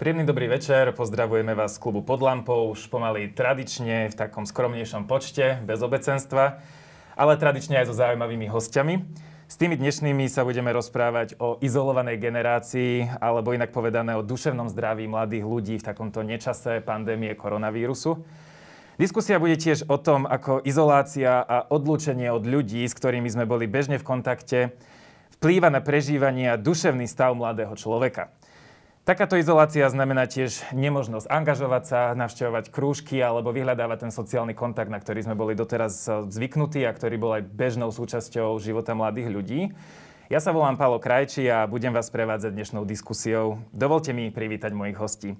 Príjemný dobrý večer, pozdravujeme vás z klubu Pod lampou, už pomaly tradične v takom skromnejšom počte, bez obecenstva, ale tradične aj so zaujímavými hostiami. S tými dnešnými sa budeme rozprávať o izolovanej generácii, alebo inak povedané o duševnom zdraví mladých ľudí v takomto nečase pandémie koronavírusu. Diskusia bude tiež o tom, ako izolácia a odlúčenie od ľudí, s ktorými sme boli bežne v kontakte, vplýva na prežívanie a duševný stav mladého človeka. Takáto izolácia znamená tiež nemožnosť angažovať sa, navštevovať krúžky alebo vyhľadávať ten sociálny kontakt, na ktorý sme boli doteraz e, zvyknutí a ktorý bol aj bežnou súčasťou života mladých ľudí. Ja sa volám Pálo Krajči a budem vás prevádzať dnešnou diskusiou. Dovolte mi privítať mojich hostí. E,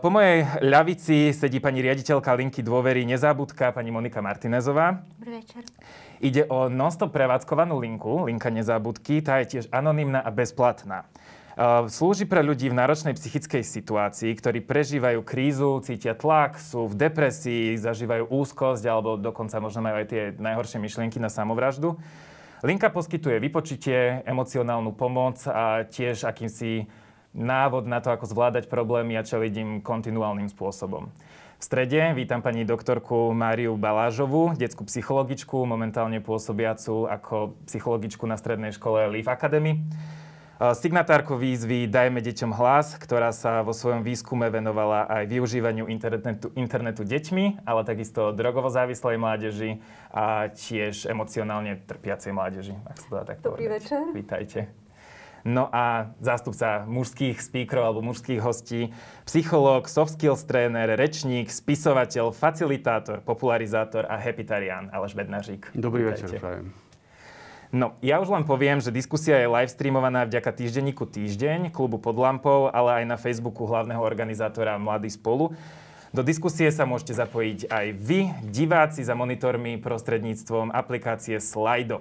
po mojej ľavici sedí pani riaditeľka linky dôvery Nezabudka, pani Monika Martinezová. Dobrý večer. Ide o non-stop prevádzkovanú linku, linka Nezabudky, tá je tiež anonymná a bezplatná. Slúži pre ľudí v náročnej psychickej situácii, ktorí prežívajú krízu, cítia tlak, sú v depresii, zažívajú úzkosť alebo dokonca možno majú aj tie najhoršie myšlienky na samovraždu. Linka poskytuje vypočitie, emocionálnu pomoc a tiež akýmsi návod na to, ako zvládať problémy a čeliť im kontinuálnym spôsobom. V strede vítam pani doktorku Máriu Balážovú, detskú psychologičku, momentálne pôsobiacu ako psychologičku na strednej škole Leaf Academy. Signatárko výzvy Dajme deťom hlas, ktorá sa vo svojom výskume venovala aj využívaniu internetu, internetu deťmi, ale takisto drogovo závislej mládeži a tiež emocionálne trpiacej mládeži, ak sa to dá takto Dobrý večer. Vítajte. No a zástupca mužských speakerov alebo mužských hostí, psychológ, soft skills tréner, rečník, spisovateľ, facilitátor, popularizátor a hepitarián Aleš Bednařík. Dobrý Vítajte. večer, prajem. No, ja už len poviem, že diskusia je live streamovaná vďaka týždenníku Týždeň, klubu pod lampou, ale aj na Facebooku hlavného organizátora Mladý spolu. Do diskusie sa môžete zapojiť aj vy, diváci za monitormi prostredníctvom aplikácie Slido.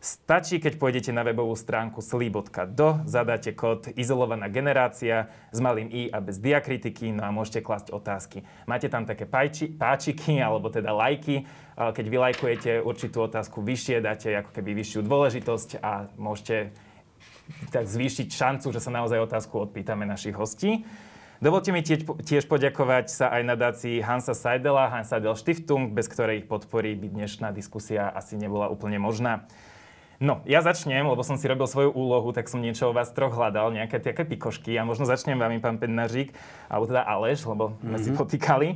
Stačí, keď pôjdete na webovú stránku sli.do, zadáte kód izolovaná generácia s malým i a bez diakritiky, no a môžete klasť otázky. Máte tam také páči, páčiky, alebo teda lajky. Keď vylajkujete určitú otázku vyššie, dáte ako keby vyššiu dôležitosť a môžete tak zvýšiť šancu, že sa naozaj otázku odpýtame našich hostí. Dovolte mi tiež, tiež poďakovať sa aj nadácii Hansa Seidela, Hans Seidel Stiftung, bez ktorej podpory by dnešná diskusia asi nebola úplne možná. No, ja začnem, lebo som si robil svoju úlohu, tak som niečo o vás troch hľadal, nejaké také pikošky a možno začnem vami, pán Pednažík, alebo teda Aleš, lebo sme mm-hmm. si mhm. potýkali.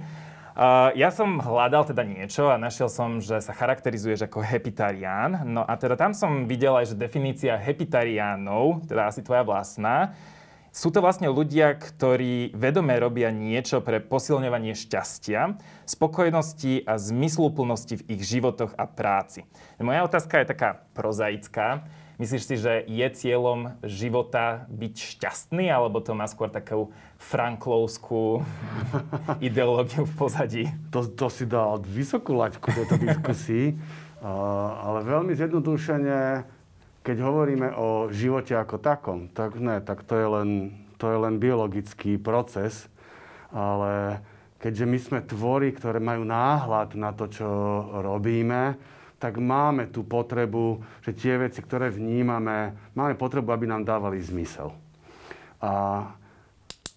Uh, ja som hľadal teda niečo a našiel som, že sa charakterizuješ ako hepitarián. No a teda tam som videl aj, že definícia hepitariánov, teda asi tvoja vlastná, sú to vlastne ľudia, ktorí vedome robia niečo pre posilňovanie šťastia, spokojnosti a zmysluplnosti v ich životoch a práci. Moja otázka je taká prozaická. Myslíš si, že je cieľom života byť šťastný, alebo to má skôr takú franklovskú ideológiu v pozadí? To, to si dal vysokú laťku tejto diskusii, ale veľmi zjednodušene keď hovoríme o živote ako takom, tak ne, tak to je len, to je len biologický proces, ale keďže my sme tvory, ktoré majú náhľad na to, čo robíme, tak máme tú potrebu, že tie veci, ktoré vnímame, máme potrebu, aby nám dávali zmysel. A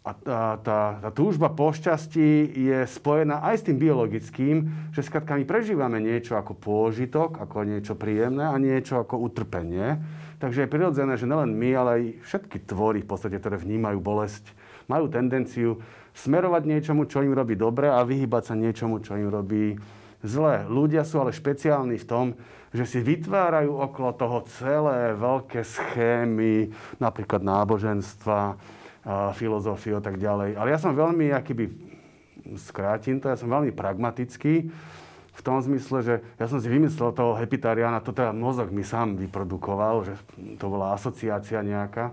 a tá, tá, tá túžba po šťastí je spojená aj s tým biologickým, že skrátka my prežívame niečo ako pôžitok, ako niečo príjemné a niečo ako utrpenie. Takže je prirodzené, že nielen my, ale aj všetky tvory, v podstate, ktoré vnímajú bolesť, majú tendenciu smerovať niečomu, čo im robí dobre a vyhybať sa niečomu, čo im robí zle. Ľudia sú ale špeciálni v tom, že si vytvárajú okolo toho celé veľké schémy, napríklad náboženstva, filozofiu a tak ďalej. Ale ja som veľmi, akýby, skrátim to, ja som veľmi pragmatický v tom zmysle, že ja som si vymyslel toho hepitariána, to teda mozog mi sám vyprodukoval, že to bola asociácia nejaká,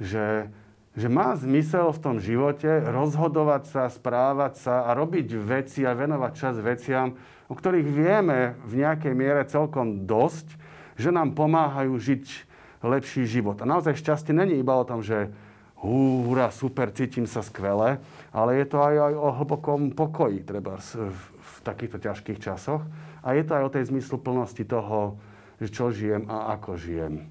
že, že má zmysel v tom živote rozhodovať sa, správať sa a robiť veci a venovať čas veciam, o ktorých vieme v nejakej miere celkom dosť, že nám pomáhajú žiť lepší život. A naozaj šťastie není iba o tom, že húra, super, cítim sa skvele, ale je to aj, aj o hlbokom pokoji, treba v, v takýchto ťažkých časoch. A je to aj o tej zmysluplnosti toho, že čo žijem a ako žijem.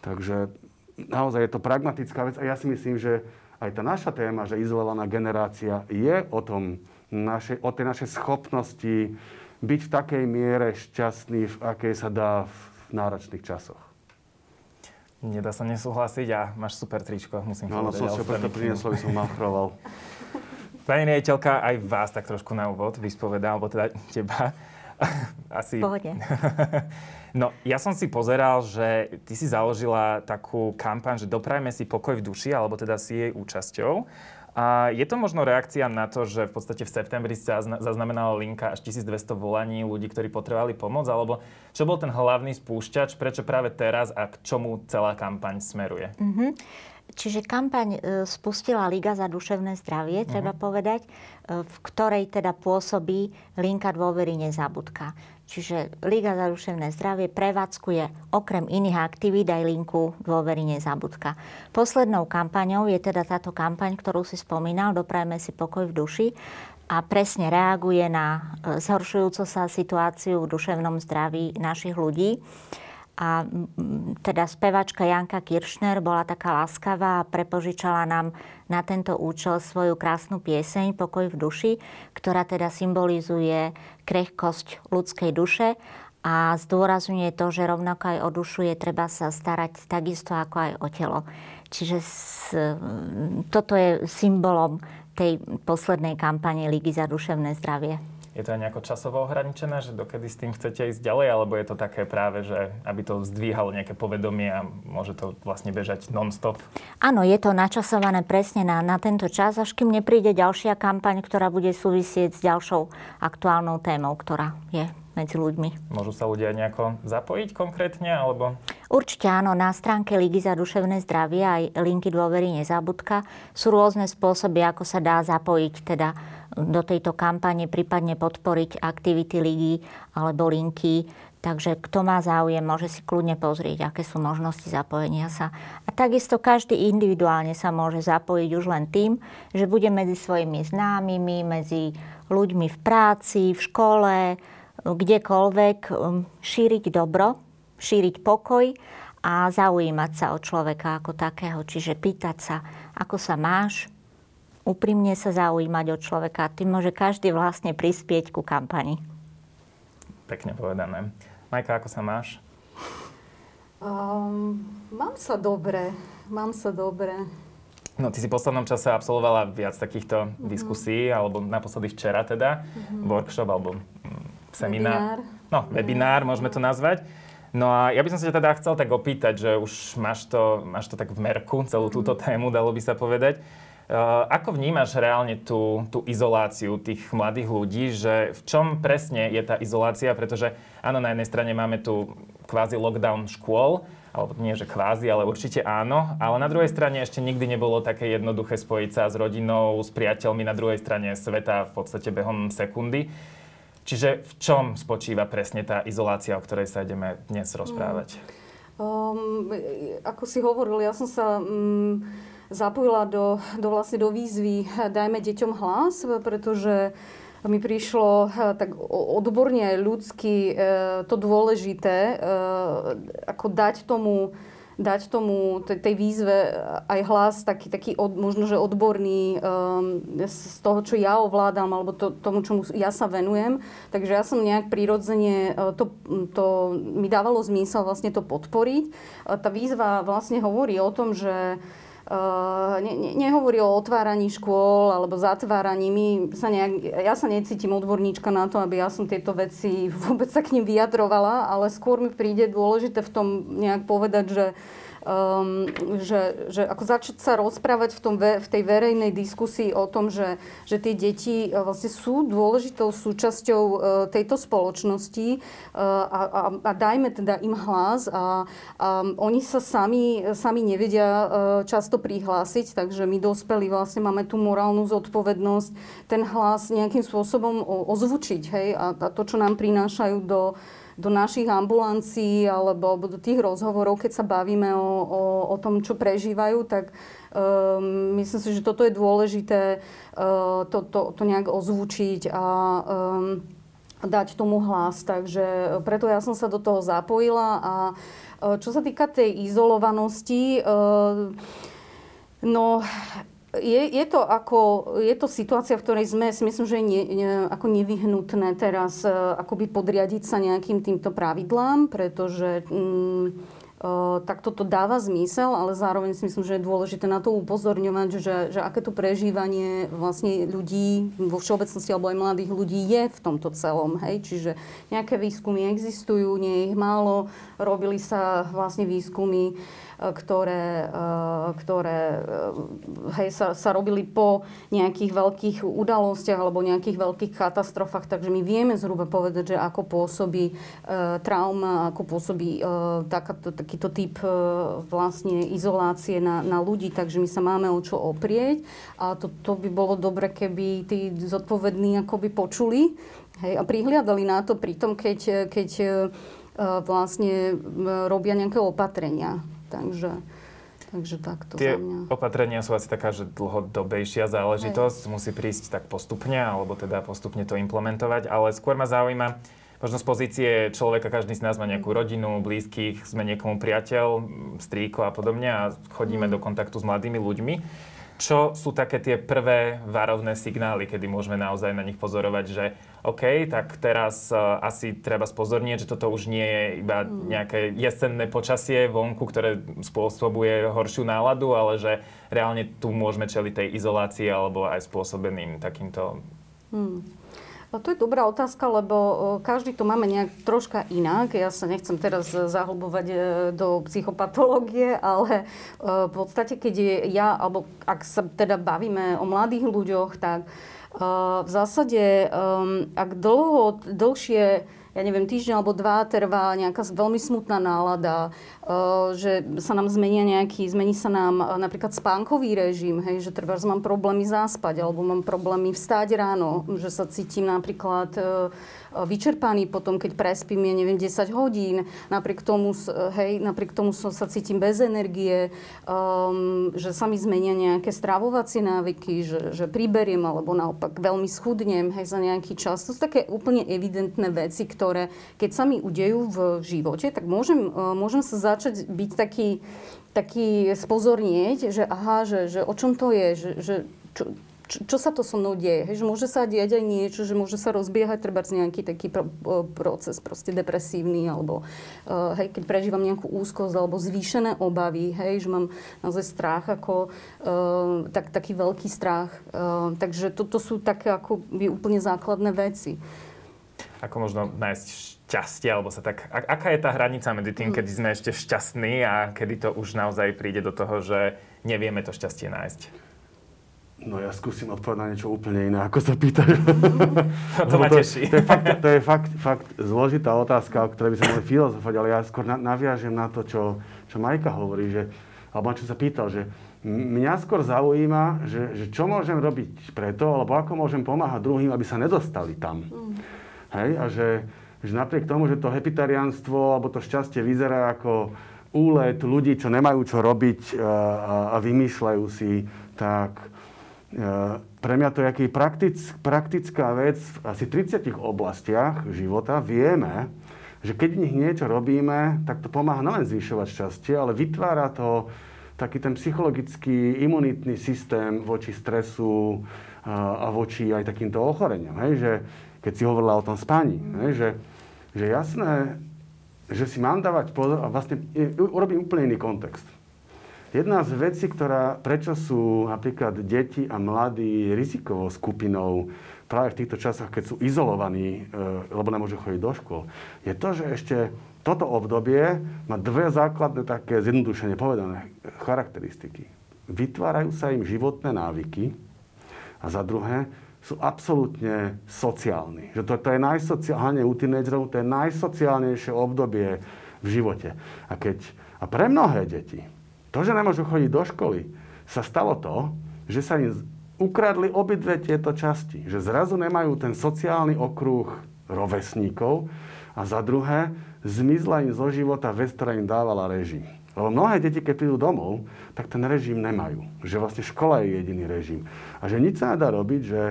Takže naozaj je to pragmatická vec a ja si myslím, že aj tá naša téma, že izolovaná generácia je o tom, naše, o tej našej schopnosti byť v takej miere šťastný, v akej sa dá v náročných časoch. Nedá sa nesúhlasiť a máš super tričko, musím Áno, som si preto priniesol, som machroval. Pani riaditeľka, aj vás tak trošku na úvod vyspovedal, alebo teda teba. Asi... Pohode. No, ja som si pozeral, že ty si založila takú kampaň, že doprajme si pokoj v duši, alebo teda si jej účasťou. A je to možno reakcia na to, že v podstate v septembri sa zaznamenala linka až 1200 volaní ľudí, ktorí potrebovali pomoc, alebo čo bol ten hlavný spúšťač, prečo práve teraz a k čomu celá kampaň smeruje? Mm-hmm. Čiže kampaň e, spustila Liga za duševné zdravie, mm-hmm. treba povedať, e, v ktorej teda pôsobí linka dôvery nezabudka. Čiže Liga za duševné zdravie prevádzkuje okrem iných aktivít aj linku dôvery nezabudka. Poslednou kampaňou je teda táto kampaň, ktorú si spomínal, Doprajme si pokoj v duši a presne reaguje na e, zhoršujúcu sa situáciu v duševnom zdraví našich ľudí. A teda spevačka Janka Kiršner bola taká láskavá a prepožičala nám na tento účel svoju krásnu pieseň Pokoj v duši, ktorá teda symbolizuje krehkosť ľudskej duše a zdôrazňuje to, že rovnako aj o dušu je treba sa starať takisto ako aj o telo. Čiže s, toto je symbolom tej poslednej kampane Ligy za duševné zdravie. Je to aj nejako časovo ohraničené, že dokedy s tým chcete ísť ďalej, alebo je to také práve, že aby to zdvíhalo nejaké povedomie a môže to vlastne bežať non-stop? Áno, je to načasované presne na, na tento čas, až kým nepríde ďalšia kampaň, ktorá bude súvisieť s ďalšou aktuálnou témou, ktorá je medzi ľuďmi. Môžu sa ľudia nejako zapojiť konkrétne, alebo? Určite áno, na stránke Ligy za duševné zdravie aj linky dôvery nezabudka sú rôzne spôsoby, ako sa dá zapojiť teda do tejto kampane, prípadne podporiť aktivity ligy alebo linky. Takže kto má záujem, môže si kľudne pozrieť, aké sú možnosti zapojenia sa. A takisto každý individuálne sa môže zapojiť už len tým, že bude medzi svojimi známymi, medzi ľuďmi v práci, v škole, kdekoľvek um, šíriť dobro, šíriť pokoj a zaujímať sa o človeka ako takého. Čiže pýtať sa, ako sa máš, úprimne sa zaujímať o človeka. Tým môže každý vlastne prispieť ku kampani. Pekne povedané. Majka, ako sa máš? Um, mám sa dobre. Mám sa dobre. No, ty si v poslednom čase absolvovala viac takýchto mm-hmm. diskusí, alebo naposledy včera teda, mm-hmm. workshop alebo mm, seminár. Webinár. No, webinár, mm-hmm. môžeme to nazvať. No a ja by som sa teda chcel tak opýtať, že už máš to, máš to tak v merku, celú túto mm-hmm. tému, dalo by sa povedať. Eh, ako vnímaš reálne tú, tú izoláciu tých mladých ľudí, že v čom presne je tá izolácia? Pretože áno, na jednej strane máme tu kvázi lockdown škôl, alebo nie, že kvázi, ale určite áno. Ale na druhej strane ešte nikdy nebolo také jednoduché spojiť sa s rodinou, s priateľmi na druhej strane sveta v podstate behom sekundy. Čiže v čom spočíva presne tá izolácia, o ktorej sa ideme dnes rozprávať? Um, ako si hovoril, ja som sa... Um, zapojila do, do, vlastne do výzvy Dajme deťom hlas, pretože mi prišlo eh, tak odborne aj ľudsky eh, to dôležité, eh, ako dať tomu dať tomu, tej výzve aj hlas taký, taký od, možno, že odborný z toho, čo ja ovládam, alebo to, tomu, čomu ja sa venujem. Takže ja som nejak prirodzene, to, to mi dávalo zmysel vlastne to podporiť. Tá výzva vlastne hovorí o tom, že ne, ne, nehovorí o otváraní škôl alebo zatváraní. My sa nejak, ja sa necítim odborníčka na to, aby ja som tieto veci vôbec sa k ním vyjadrovala, ale skôr mi príde dôležité v tom nejak povedať, že um, že, že ako začať sa rozprávať v, tom, v tej verejnej diskusii o tom, že, že tie deti e, vlastne sú dôležitou súčasťou uh, tejto spoločnosti uh, a, a, a dajme teda im hlas a, a oni sa sami, sami nevedia často prihlásiť, takže my dospelí vlastne máme tú morálnu zodpovednosť ten hlas nejakým spôsobom ozvučiť hej, a, a to, čo nám prinášajú do do našich ambulancií alebo do tých rozhovorov, keď sa bavíme o, o, o tom, čo prežívajú, tak um, myslím si, že toto je dôležité uh, to, to, to nejak ozvučiť a um, dať tomu hlas. Takže preto ja som sa do toho zapojila a uh, čo sa týka tej izolovanosti, no je, je, to ako, je to situácia, v ktorej sme, si myslím, že je ne, ne, ako nevyhnutné teraz uh, akoby podriadiť sa nejakým týmto pravidlám, pretože um, uh, tak toto dáva zmysel, ale zároveň si myslím, že je dôležité na to upozorňovať, že, že aké to prežívanie vlastne ľudí vo všeobecnosti alebo aj mladých ľudí je v tomto celom. Hej? Čiže nejaké výskumy existujú, nie je ich málo, robili sa vlastne výskumy ktoré, eh, ktoré eh, hej, sa, sa robili po nejakých veľkých udalostiach alebo nejakých veľkých katastrofách, takže my vieme zhruba povedať, že ako pôsobí e, trauma, ako pôsobí e, takáto, takýto typ e, vlastne izolácie na, na ľudí, takže my sa máme o čo oprieť. A to, to by bolo dobre, keby tí zodpovední akoby počuli hej, a prihliadali na to pri tom, keď, keď vlastne robia nejaké opatrenia. Takže, takže takto Tie za mňa. opatrenia sú asi taká, že dlhodobejšia záležitosť, Hej. musí prísť tak postupne, alebo teda postupne to implementovať, ale skôr ma zaujíma, možno z pozície človeka, každý z nás má nejakú rodinu, blízkych, sme niekomu priateľ, strýko a podobne a chodíme mm. do kontaktu s mladými ľuďmi. Čo sú také tie prvé varovné signály, kedy môžeme naozaj na nich pozorovať, že OK, tak teraz uh, asi treba spozornieť, že toto už nie je iba mm. nejaké jesenné počasie vonku, ktoré spôsobuje horšiu náladu, ale že reálne tu môžeme čeliť tej izolácii alebo aj spôsobeným takýmto mm. No to je dobrá otázka, lebo každý to máme nejak troška inak. Ja sa nechcem teraz zahlbovať e, do psychopatológie, ale e, v podstate, keď je ja, alebo ak sa teda bavíme o mladých ľuďoch, tak e, v zásade, ak dlho, dlhšie ja neviem, týždeň alebo dva trvá nejaká veľmi smutná nálada, že sa nám zmenia nejaký, zmení sa nám napríklad spánkový režim, hej, že treba, že mám problémy zaspať alebo mám problémy vstáť ráno, že sa cítim napríklad vyčerpaný potom, keď prespím, ja neviem, 10 hodín. Napriek tomu, hej, napriek tomu som sa cítim bez energie, um, že sa mi zmenia nejaké stravovacie návyky, že, že priberiem alebo naopak veľmi schudnem hej, za nejaký čas. To sú také úplne evidentné veci, ktoré keď sa mi udejú v živote, tak môžem, uh, môžem sa začať byť taký, taký spozornieť, že aha, že, že o čom to je, že, že čo, čo, čo sa to so mnou deje. Hej, že môže sa diať aj niečo, že môže sa rozbiehať treba nejaký taký pro, proces proste depresívny, alebo uh, hej, keď prežívam nejakú úzkosť alebo zvýšené obavy, hej, že mám naozaj strach ako uh, tak, taký veľký strach. Uh, takže toto sú také ako by úplne základné veci. Ako možno nájsť šťastie, alebo sa tak... Aká je tá hranica medzi tým, mm. kedy sme ešte šťastní a kedy to už naozaj príde do toho, že nevieme to šťastie nájsť? No ja skúsim odpovedať na niečo úplne iné, ako sa pýtaš. to ma teší. To, to, je, fakt, to je fakt, fakt zložitá otázka, o ktorej by sa mohli filozofovať, ale ja skôr naviažem na to, čo, čo Majka hovorí, že, alebo čo sa pýtal, že mňa skôr zaujíma, že, že čo môžem robiť preto, alebo ako môžem pomáhať druhým, aby sa nedostali tam. Mm. Hej, a že, že napriek tomu, že to hepitarianstvo alebo to šťastie vyzerá ako úlet ľudí, čo nemajú čo robiť a, a, a vymýšľajú si, tak pre mňa to je aký praktic, praktická vec. V asi 30 oblastiach života vieme, že keď nich niečo robíme, tak to pomáha nielen zvyšovať šťastie, ale vytvára to taký ten psychologický imunitný systém voči stresu a voči aj takýmto ochoreniam. Hej? Že, keď si hovorila o tom spaní, hej? Že, že jasné, že si mám dávať pozor a vlastne urobím úplne iný kontext. Jedna z vecí, ktorá, prečo sú napríklad deti a mladí rizikovou skupinou práve v týchto časoch, keď sú izolovaní, e, lebo nemôžu chodiť do škôl, je to, že ešte toto obdobie má dve základné také zjednodušene povedané charakteristiky. Vytvárajú sa im životné návyky a za druhé sú absolútne sociálni. Že to, to je najsociálne, u tínedžerov, to je najsociálnejšie obdobie v živote. A, keď, a pre mnohé deti, to, že nemôžu chodiť do školy, sa stalo to, že sa im ukradli obidve tieto časti. Že zrazu nemajú ten sociálny okruh rovesníkov a za druhé zmizla im zo života vec, ktorá im dávala režim. Lebo mnohé deti, keď prídu domov, tak ten režim nemajú. Že vlastne škola je jediný režim. A že nič sa nedá robiť, že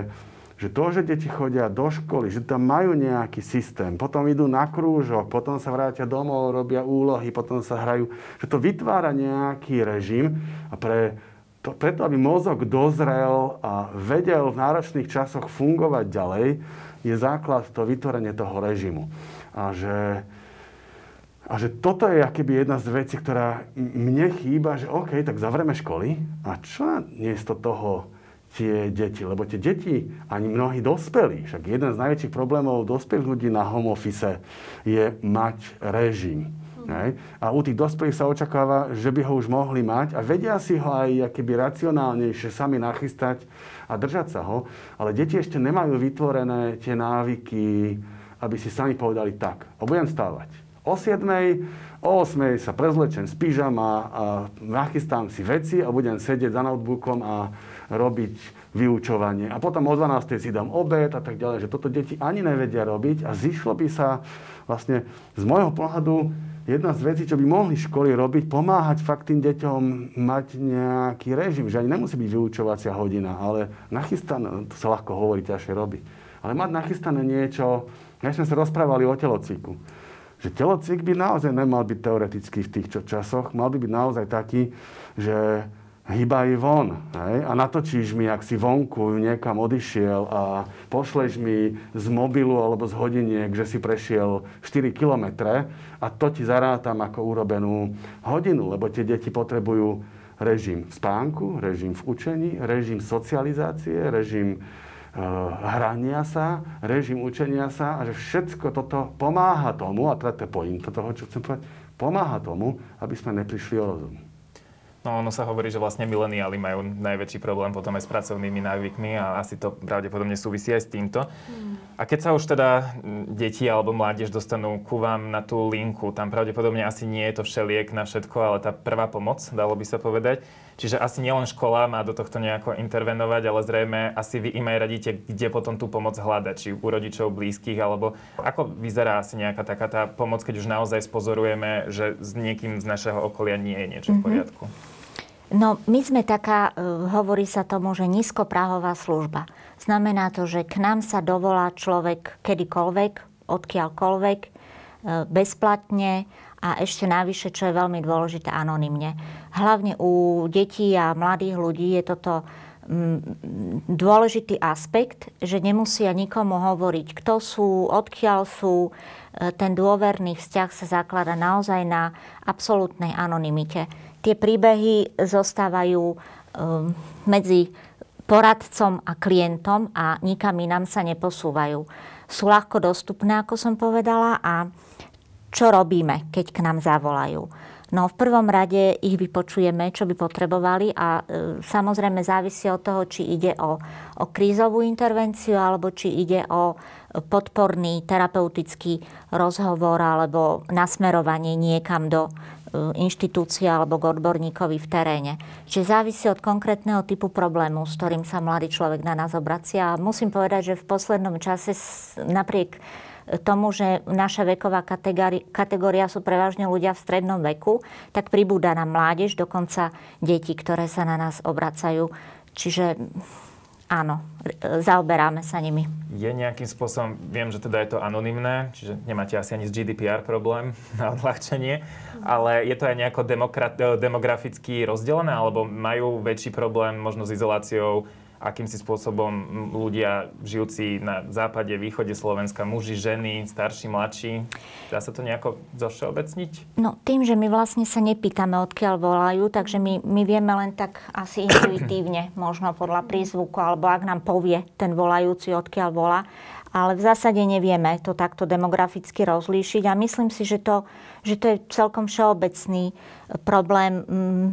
že to, že deti chodia do školy, že tam majú nejaký systém, potom idú na krúžok, potom sa vrátia domov, robia úlohy, potom sa hrajú, že to vytvára nejaký režim a pre to, preto, aby mozog dozrel a vedel v náročných časoch fungovať ďalej, je základ to vytvorenie toho režimu. A že, a že toto je akéby jedna z vecí, ktorá mne chýba, že OK, tak zavrieme školy a čo to toho tie deti? Lebo tie deti, ani mnohí dospelí, však jeden z najväčších problémov dospelých ľudí na home office je mať režim. Hej. A u tých dospelých sa očakáva, že by ho už mohli mať a vedia si ho aj keby racionálnejšie sami nachystať a držať sa ho. Ale deti ešte nemajú vytvorené tie návyky, aby si sami povedali tak. A budem stávať. O 7, o 8 sa prezlečem z pyžama a nachystám si veci a budem sedieť za notebookom a robiť vyučovanie. A potom o 12 si dám obed a tak ďalej, že toto deti ani nevedia robiť a zišlo by sa vlastne z môjho pohľadu jedna z vecí, čo by mohli školy robiť, pomáhať fakt tým deťom mať nejaký režim, že ani nemusí byť vyučovacia hodina, ale nachystané, to sa ľahko hovorí, ťažšie robiť, ale mať nachystané niečo, ja sme sa rozprávali o telocviku, že telocvik by naozaj nemal byť teoretický v týchto časoch, mal by byť naozaj taký, že hýbaj von. Hej? A natočíš mi, ak si vonku niekam odišiel a pošleš mi z mobilu alebo z hodiniek, že si prešiel 4 kilometre a to ti zarátam ako urobenú hodinu, lebo tie deti potrebujú režim v spánku, režim v učení, režim socializácie, režim uh, hrania sa, režim učenia sa a že všetko toto pomáha tomu, a teda to je pointa toho, čo chcem povedať, pomáha tomu, aby sme neprišli o rozum. No ono sa hovorí, že vlastne mileniáli majú najväčší problém potom aj s pracovnými návykmi a asi to pravdepodobne súvisí aj s týmto. Mm. A keď sa už teda deti alebo mládež dostanú ku vám na tú linku, tam pravdepodobne asi nie je to všeliek na všetko, ale tá prvá pomoc, dalo by sa povedať. Čiže asi nielen škola má do tohto nejako intervenovať, ale zrejme asi vy im aj radíte, kde potom tú pomoc hľadať, či u rodičov, blízkych, alebo ako vyzerá asi nejaká taká tá pomoc, keď už naozaj spozorujeme, že s niekým z našeho okolia nie je niečo v mhm. poriadku. Mm-hmm. No, my sme taká, e, hovorí sa tomu, že nízkoprahová služba. Znamená to, že k nám sa dovolá človek kedykoľvek, odkiaľkoľvek, e, bezplatne a ešte navyše, čo je veľmi dôležité, anonymne. Hlavne u detí a mladých ľudí je toto mm, dôležitý aspekt, že nemusia nikomu hovoriť, kto sú, odkiaľ sú. E, ten dôverný vzťah sa zaklada naozaj na absolútnej anonymite tie príbehy zostávajú um, medzi poradcom a klientom a nikam inám sa neposúvajú. Sú ľahko dostupné, ako som povedala, a čo robíme, keď k nám zavolajú? No v prvom rade ich vypočujeme, čo by potrebovali a e, samozrejme závisí od toho, či ide o, o krízovú intervenciu alebo či ide o podporný terapeutický rozhovor alebo nasmerovanie niekam do, E, inštitúcie alebo k odborníkovi v teréne. Čiže závisí od konkrétneho typu problému, s ktorým sa mladý človek na nás obracia. A musím povedať, že v poslednom čase napriek tomu, že naša veková kategória sú prevažne ľudia v strednom veku, tak pribúda nám mládež, dokonca deti, ktoré sa na nás obracajú. Čiže áno, zaoberáme sa nimi. Je nejakým spôsobom, viem, že teda je to anonymné, čiže nemáte asi ani z GDPR problém na odľahčenie, ale je to aj nejako demograficky rozdelené, alebo majú väčší problém možno s izoláciou akýmsi spôsobom ľudia žijúci na západe, východe Slovenska, muži, ženy, starší, mladší. Dá sa to nejako zovšeobecniť? No tým, že my vlastne sa nepýtame, odkiaľ volajú, takže my, my vieme len tak asi intuitívne, možno podľa prízvuku, alebo ak nám povie ten volajúci, odkiaľ volá. Ale v zásade nevieme to takto demograficky rozlíšiť a myslím si, že to, že to je celkom všeobecný problém mm,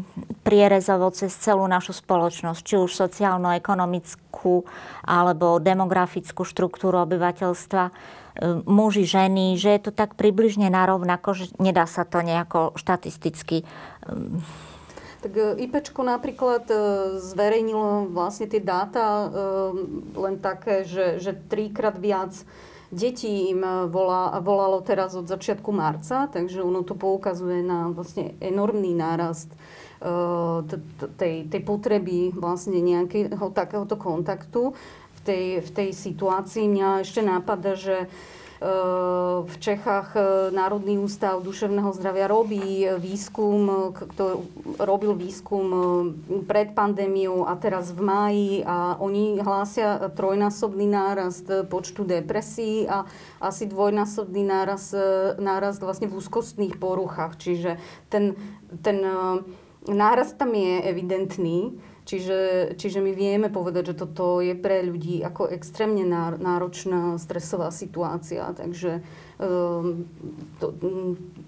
prierezovo cez celú našu spoločnosť, či už sociálno-ekonomickú alebo demografickú štruktúru obyvateľstva, e, muži, ženy, že je to tak približne narovnako, že nedá sa to nejako štatisticky e, tak e, IPčko napríklad zverejnilo vlastne tie dáta len také, že, že trikrát viac detí im eh, volá, volalo teraz od začiatku marca, takže ono to poukazuje na vlastne enormný nárast eh, tej, tej potreby vlastne nejakého takéhoto kontaktu v tej, v tej situácii. Mňa ešte nápada, že v Čechách Národný ústav duševného zdravia robí výskum, kto robil výskum pred pandémiou a teraz v máji a oni hlásia trojnásobný nárast počtu depresí a asi dvojnásobný nárast, nárast vlastne v úzkostných poruchách. Čiže ten, ten nárast tam je evidentný. Čiže, čiže my vieme povedať, že toto je pre ľudí ako extrémne náročná stresová situácia. Takže um, to,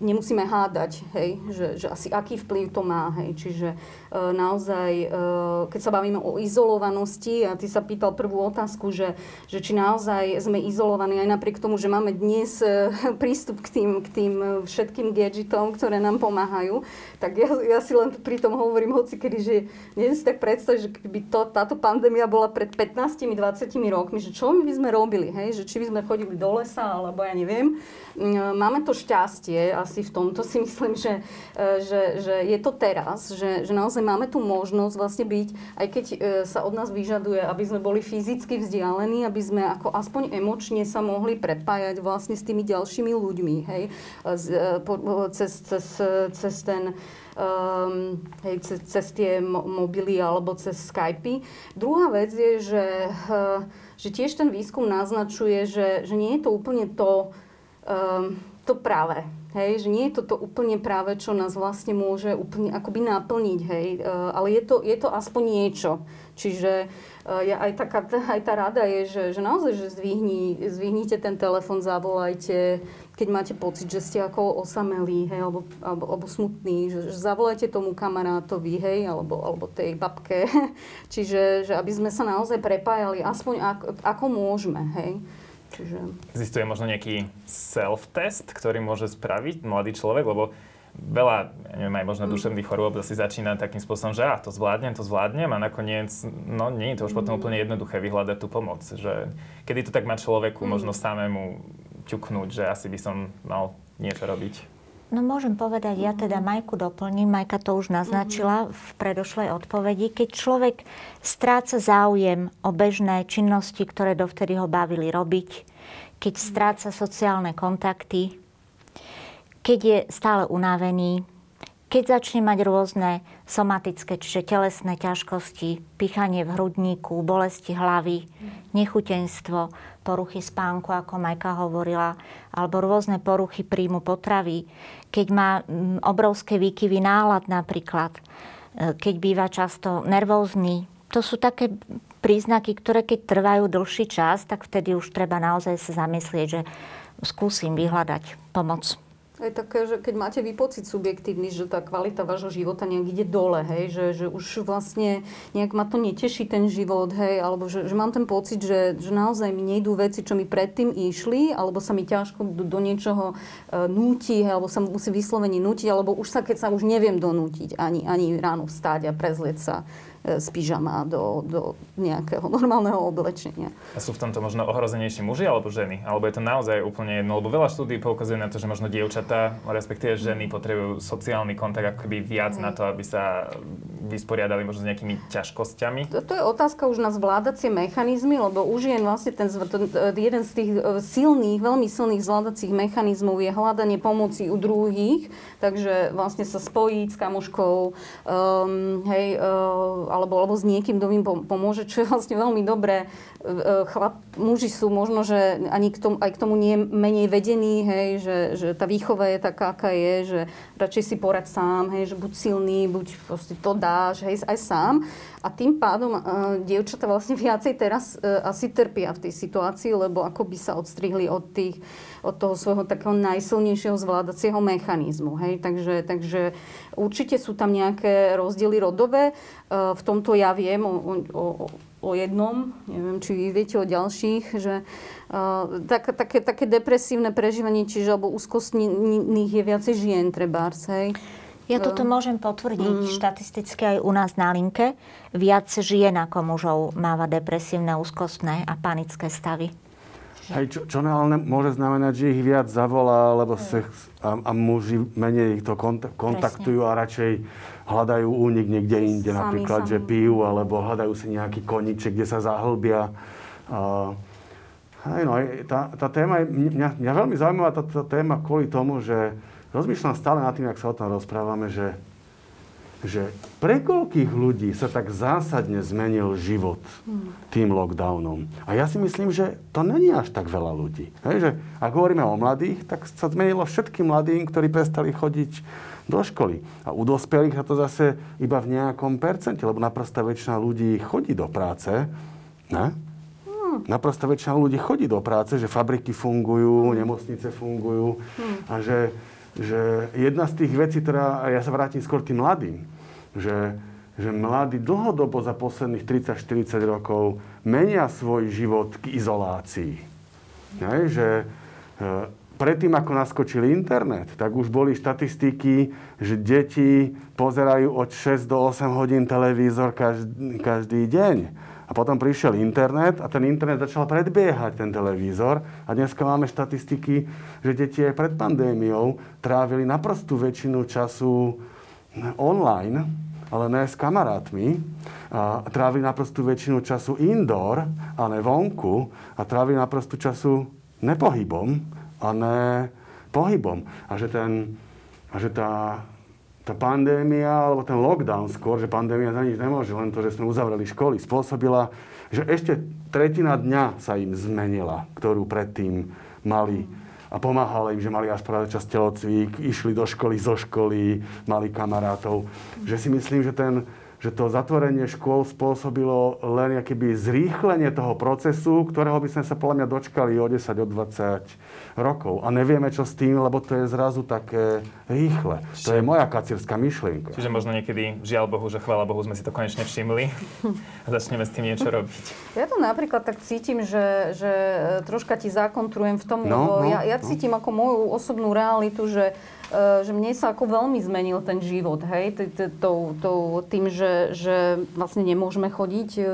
nemusíme hádať, hej, že, že asi aký vplyv to má. Hej. Čiže uh, naozaj, uh, keď sa bavíme o izolovanosti, a ty sa pýtal prvú otázku, že, že či naozaj sme izolovaní aj napriek tomu, že máme dnes uh, prístup k tým, k tým všetkým gadgetom, ktoré nám pomáhajú, tak ja, ja si len pri tom hovorím hoci kedy, že neviem si tak predstaviť, že keby to, táto pandémia bola pred 15-20 rokmi, že čo my by sme robili, hej? že či by sme chodili do lesa, alebo ja neviem. Mm, máme to šťastie, asi v tomto si myslím, že, e, že, že je to teraz, že, že naozaj máme tu možnosť vlastne byť, aj keď e, sa od nás vyžaduje, aby sme boli fyzicky vzdialení, aby sme ako aspoň emočne sa mohli prepájať vlastne s tými ďalšími ľuďmi, hej? E, cez, cez, cez ten um, hej, cez, cez tie mobily alebo cez Skype. Druhá vec je, že, uh, že tiež ten výskum naznačuje, že, že nie je to úplne to, um, to práve. Hej, že nie je toto úplne práve, čo nás vlastne môže úplne akoby naplniť, hej, uh, ale je to, je to aspoň niečo. Čiže uh, ja, aj, taká, aj tá rada je, že, že naozaj, že zdvihni, zdvihnite ten telefon, zavolajte, keď máte pocit, že ste ako osamelí, hej, alebo, alebo, alebo smutní, že, že zavolajte tomu kamarátovi, hej, alebo, alebo tej babke. Čiže, že aby sme sa naozaj prepájali, aspoň ako, ako môžeme, hej. Čiže... Existuje možno nejaký self-test, ktorý môže spraviť mladý človek, lebo veľa, neviem, aj možno mm. duševných chorôb si začína takým spôsobom, že ah, to zvládnem, to zvládnem a nakoniec, no nie je to už mm. potom úplne jednoduché vyhľadať tú pomoc. Že, kedy to tak má človeku mm. možno samému ťuknúť, že asi by som mal niečo robiť? No môžem povedať, ja teda Majku doplním, Majka to už naznačila v predošlej odpovedi. Keď človek stráca záujem o bežné činnosti, ktoré dovtedy ho bavili robiť, keď stráca sociálne kontakty, keď je stále unavený, keď začne mať rôzne somatické, čiže telesné ťažkosti, pichanie v hrudníku, bolesti hlavy, nechutenstvo, poruchy spánku, ako Majka hovorila, alebo rôzne poruchy príjmu potravy, keď má mm, obrovské výkyvy nálad napríklad, e, keď býva často nervózny. To sú také príznaky, ktoré keď trvajú dlhší čas, tak vtedy už treba naozaj sa zamyslieť, že skúsim vyhľadať pomoc. Je také, že keď máte vy pocit subjektívny, že tá kvalita vášho života nejak ide dole, hej, že, že už vlastne nejak ma to neteší ten život, hej, alebo že, že mám ten pocit, že, že naozaj mi nejdú veci, čo mi predtým išli, alebo sa mi ťažko do, do niečoho e, núti, hej, alebo sa musí vyslovene nútiť, alebo už sa, keď sa už neviem donútiť ani, ani ráno vstáť a prezlieť sa z pyžama do, do nejakého normálneho oblečenia. A sú v tomto možno ohrozenejší muži alebo ženy? Alebo je to naozaj úplne jedno? Lebo veľa štúdí poukazuje na to, že možno dievčatá, respektíve ženy potrebujú sociálny kontakt ako keby viac mm. na to, aby sa vysporiadali možno s nejakými ťažkosťami. To, to je otázka už na zvládacie mechanizmy, lebo už je vlastne ten, ten, jeden z tých e, silných, veľmi silných zvládacích mechanizmov je hľadanie pomoci u druhých, takže vlastne sa spojiť s kamoškou, um, hej, uh, alebo, alebo s niekým, kto im pomôže, čo je vlastne veľmi dobré. E, e, chlap, muži sú možno, že ani k tomu, aj k tomu nie menej vedení, hej, že, že tá výchova je taká, aká je, že radšej si porad sám, hej, že buď silný, buď to dáš, hej, aj sám. A tým pádom uh, dievčatá vlastne viacej teraz uh, asi trpia v tej situácii, lebo ako by sa odstrihli od, tých, od toho svojho takého najsilnejšieho zvládacieho mechanizmu. Hej? Takže, takže určite sú tam nejaké rozdiely rodové. Uh, v tomto ja viem o, o, o jednom, neviem, či vy viete o ďalších, že uh, tak, také, také depresívne prežívanie, čiže alebo úzkostných je viacej žien, trebárs, hej. Ja toto môžem potvrdiť mm. štatisticky aj u nás na linke. Viac žien ako mužov máva depresívne, úzkostné a panické stavy. Hej, čo, čo ale môže znamenať, že ich viac zavolá, lebo sex a, a muži menej ich to kont- kontaktujú Presne. a radšej hľadajú únik niekde inde, sami, napríklad, sami. že pijú, alebo hľadajú si nejaký koniček, kde sa zahlbia. Hej, no, tá, tá téma je, mňa, mňa veľmi zaujímavá tá, tá téma kvôli tomu, že rozmýšľam stále nad tým, ak sa o tom rozprávame, že, že pre koľkých ľudí sa tak zásadne zmenil život tým lockdownom. A ja si myslím, že to není až tak veľa ľudí. Hej, že ak hovoríme o mladých, tak sa zmenilo všetkým mladým, ktorí prestali chodiť do školy. A u dospelých sa to zase iba v nejakom percente, lebo naprosto väčšina ľudí chodí do práce. Ne? naprosto väčšina ľudí chodí do práce, že fabriky fungujú, nemocnice fungujú a že, že jedna z tých vecí, ktorá, ja sa vrátim skôr tým mladým, že, že mladí dlhodobo za posledných 30-40 rokov menia svoj život k izolácii. Hej, že e, predtým, ako naskočil internet, tak už boli štatistiky, že deti pozerajú od 6 do 8 hodín televízor každý, každý deň. A potom prišiel internet a ten internet začal predbiehať ten televízor. A dneska máme štatistiky, že deti aj pred pandémiou trávili naprostú väčšinu času online, ale ne s kamarátmi. A trávili naprostú väčšinu času indoor, a ne vonku. A trávili naprostú času nepohybom, a ne pohybom. A že, ten, a že tá tá pandémia, alebo ten lockdown skôr, že pandémia za nič nemôže, len to, že sme uzavreli školy, spôsobila, že ešte tretina dňa sa im zmenila, ktorú predtým mali a pomáhala im, že mali aspoň čas telocvík, išli do školy, zo školy, mali kamarátov. Že si myslím, že ten, že to zatvorenie škôl spôsobilo len akéby zrýchlenie toho procesu, ktorého by sme sa podľa mňa dočkali o 10, o 20 rokov. A nevieme, čo s tým, lebo to je zrazu také rýchle. Čiže, to je moja kacírska myšlienka. Čiže možno niekedy, žiaľ Bohu, že chvála Bohu, sme si to konečne všimli a začneme s tým niečo robiť. Ja to napríklad tak cítim, že, že troška ti zakontrujem v tom, no, lebo no, ja, ja no. cítim no. ako moju osobnú realitu, že že mne sa ako veľmi zmenil ten život, hej, tým, že, že vlastne nemôžeme chodiť eh,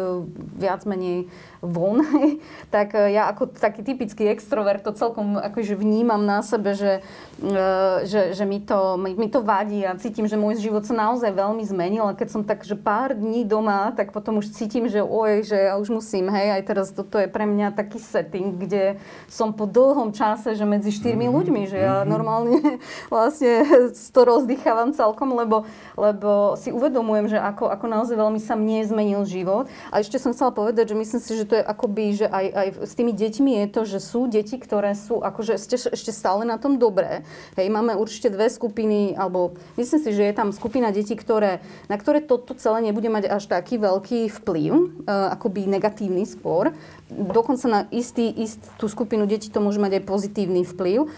viac menej von, tak e, ja ako taký typický extrovert to celkom akože vnímam na sebe, že, e, že, že mi, to, mi, to vadí a cítim, že môj život sa naozaj veľmi zmenil a keď som tak, že pár dní doma, tak potom už cítim, že oj, že ja už musím, hej, aj teraz toto je pre mňa taký setting, kde som po dlhom čase, že medzi štyrmi mm-hmm. ľuďmi, že ja mhm. normálne vlastne to rozdýchávam celkom, lebo, lebo si uvedomujem, že ako, ako naozaj veľmi sa mne zmenil život. A ešte som chcela povedať, že myslím si, že to je akoby, že aj, aj s tými deťmi je to, že sú deti, ktoré sú akože ešte, ešte stále na tom dobré. Hej, máme určite dve skupiny, alebo myslím si, že je tam skupina detí, ktoré, na ktoré toto celé nebude mať až taký veľký vplyv, uh, akoby negatívny skôr. Dokonca na istý, istú skupinu detí to môže mať aj pozitívny vplyv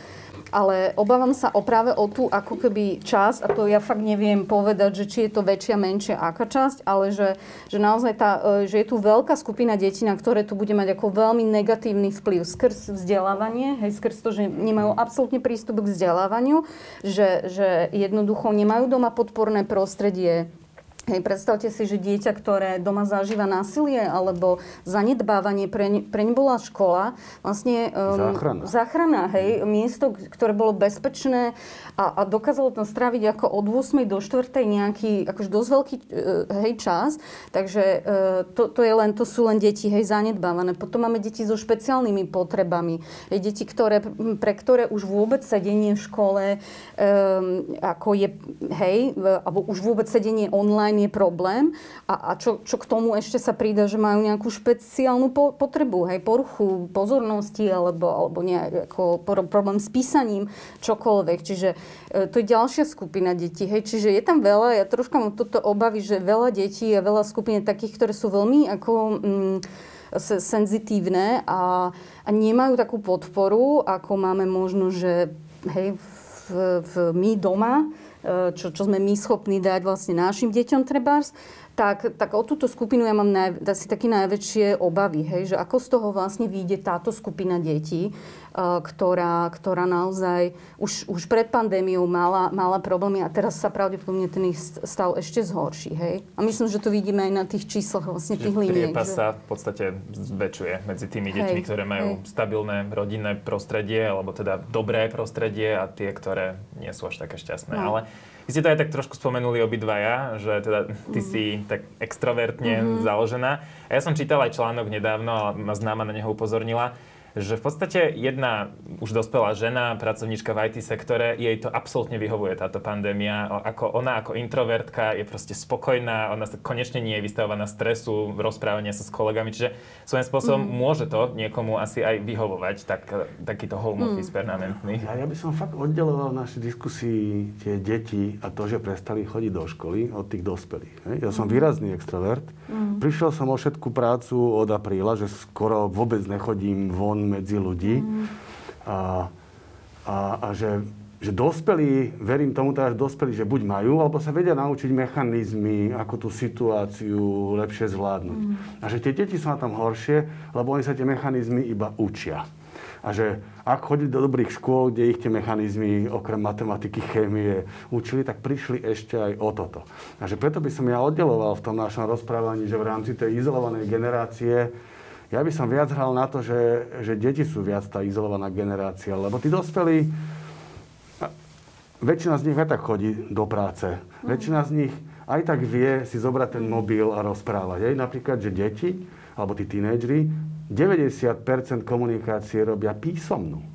ale obávam sa o práve o tú ako keby časť, a to ja fakt neviem povedať, že či je to väčšia, menšia, aká časť, ale že, že naozaj tá, e, že je tu veľká skupina detí, na ktoré tu bude mať ako veľmi negatívny vplyv skrz vzdelávanie, hej, skrz to, že nemajú absolútne prístup k vzdelávaniu, že, že jednoducho nemajú doma podporné prostredie, Hej, predstavte si, že dieťa, ktoré doma zažíva násilie alebo zanedbávanie, pre ne, pre ne bola škola, vlastne um, záchrana. záchrana, hej, miesto, ktoré bolo bezpečné a, a dokázalo tam stráviť ako od 8. do 4. nejaký akože dosť veľký uh, hej, čas. Takže uh, to, to, je len, to sú len deti hej, zanedbávané. Potom máme deti so špeciálnymi potrebami. Hej, deti, ktoré, pre ktoré už vôbec sedenie v škole um, ako je, hej, alebo už vôbec sedenie online je problém a, a čo, čo k tomu ešte sa prída, že majú nejakú špeciálnu po, potrebu, hej, poruchu pozornosti alebo, alebo nejako problém s písaním, čokoľvek. Čiže e, to je ďalšia skupina detí. Hej. Čiže je tam veľa, ja troška mám toto obavy, že veľa detí a veľa skupín takých, ktoré sú veľmi ako... Mm, senzitívne a, a nemajú takú podporu, ako máme možno, že hej, v, v, my doma, čo, čo sme my schopní dať vlastne našim deťom trebárs, tak, tak o túto skupinu ja mám naj, asi také najväčšie obavy, hej, že ako z toho vlastne vyjde táto skupina detí, uh, ktorá, ktorá naozaj už, už pred pandémiou mala, mala problémy a teraz sa pravdepodobne ten ich stav ešte zhorší. Hej? A myslím, že to vidíme aj na tých číslach vlastne tých liniek. Že... sa v podstate zväčšuje medzi tými deťmi, hej, ktoré majú hej. stabilné rodinné prostredie, alebo teda dobré prostredie a tie, ktoré nie sú až také šťastné. No. Ale vy ste to aj tak trošku spomenuli obidvaja, že teda ty mm. si tak extrovertne mm-hmm. založená. A ja som čítal aj článok nedávno a ma známa na neho upozornila, že v podstate jedna už dospelá žena, pracovníčka v IT sektore, jej to absolútne vyhovuje táto pandémia. Ako ona ako introvertka je proste spokojná, ona sa konečne nie je vystavovaná stresu, rozprávania sa s kolegami, čiže svojím spôsobom mm. môže to niekomu asi aj vyhovovať, tak, takýto home office mm. permanentný. Ja, ja by som fakt oddeloval v našej diskusii tie deti a to, že prestali chodiť do školy od tých dospelých. Ja som mm. výrazný extrovert. Mm. Prišiel som o všetku prácu od apríla, že skoro vôbec nechodím von medzi ľudí. Mm. A, a, a že, že dospelí, verím tomu teda, že dospelí, že buď majú, alebo sa vedia naučiť mechanizmy, ako tú situáciu lepšie zvládnuť. Mm. A že tie deti sú na tom horšie, lebo oni sa tie mechanizmy iba učia. A že ak chodili do dobrých škôl, kde ich tie mechanizmy okrem matematiky, chémie učili, tak prišli ešte aj o toto. A že preto by som ja oddeloval v tom našom rozprávaní, že v rámci tej izolovanej generácie ja by som viac hral na to, že, že deti sú viac tá izolovaná generácia, lebo tí dospelí, väčšina z nich aj tak chodí do práce. Mm. Väčšina z nich aj tak vie si zobrať ten mobil a rozprávať. Aj napríklad, že deti, alebo tí tínejdžri, 90% komunikácie robia písomnú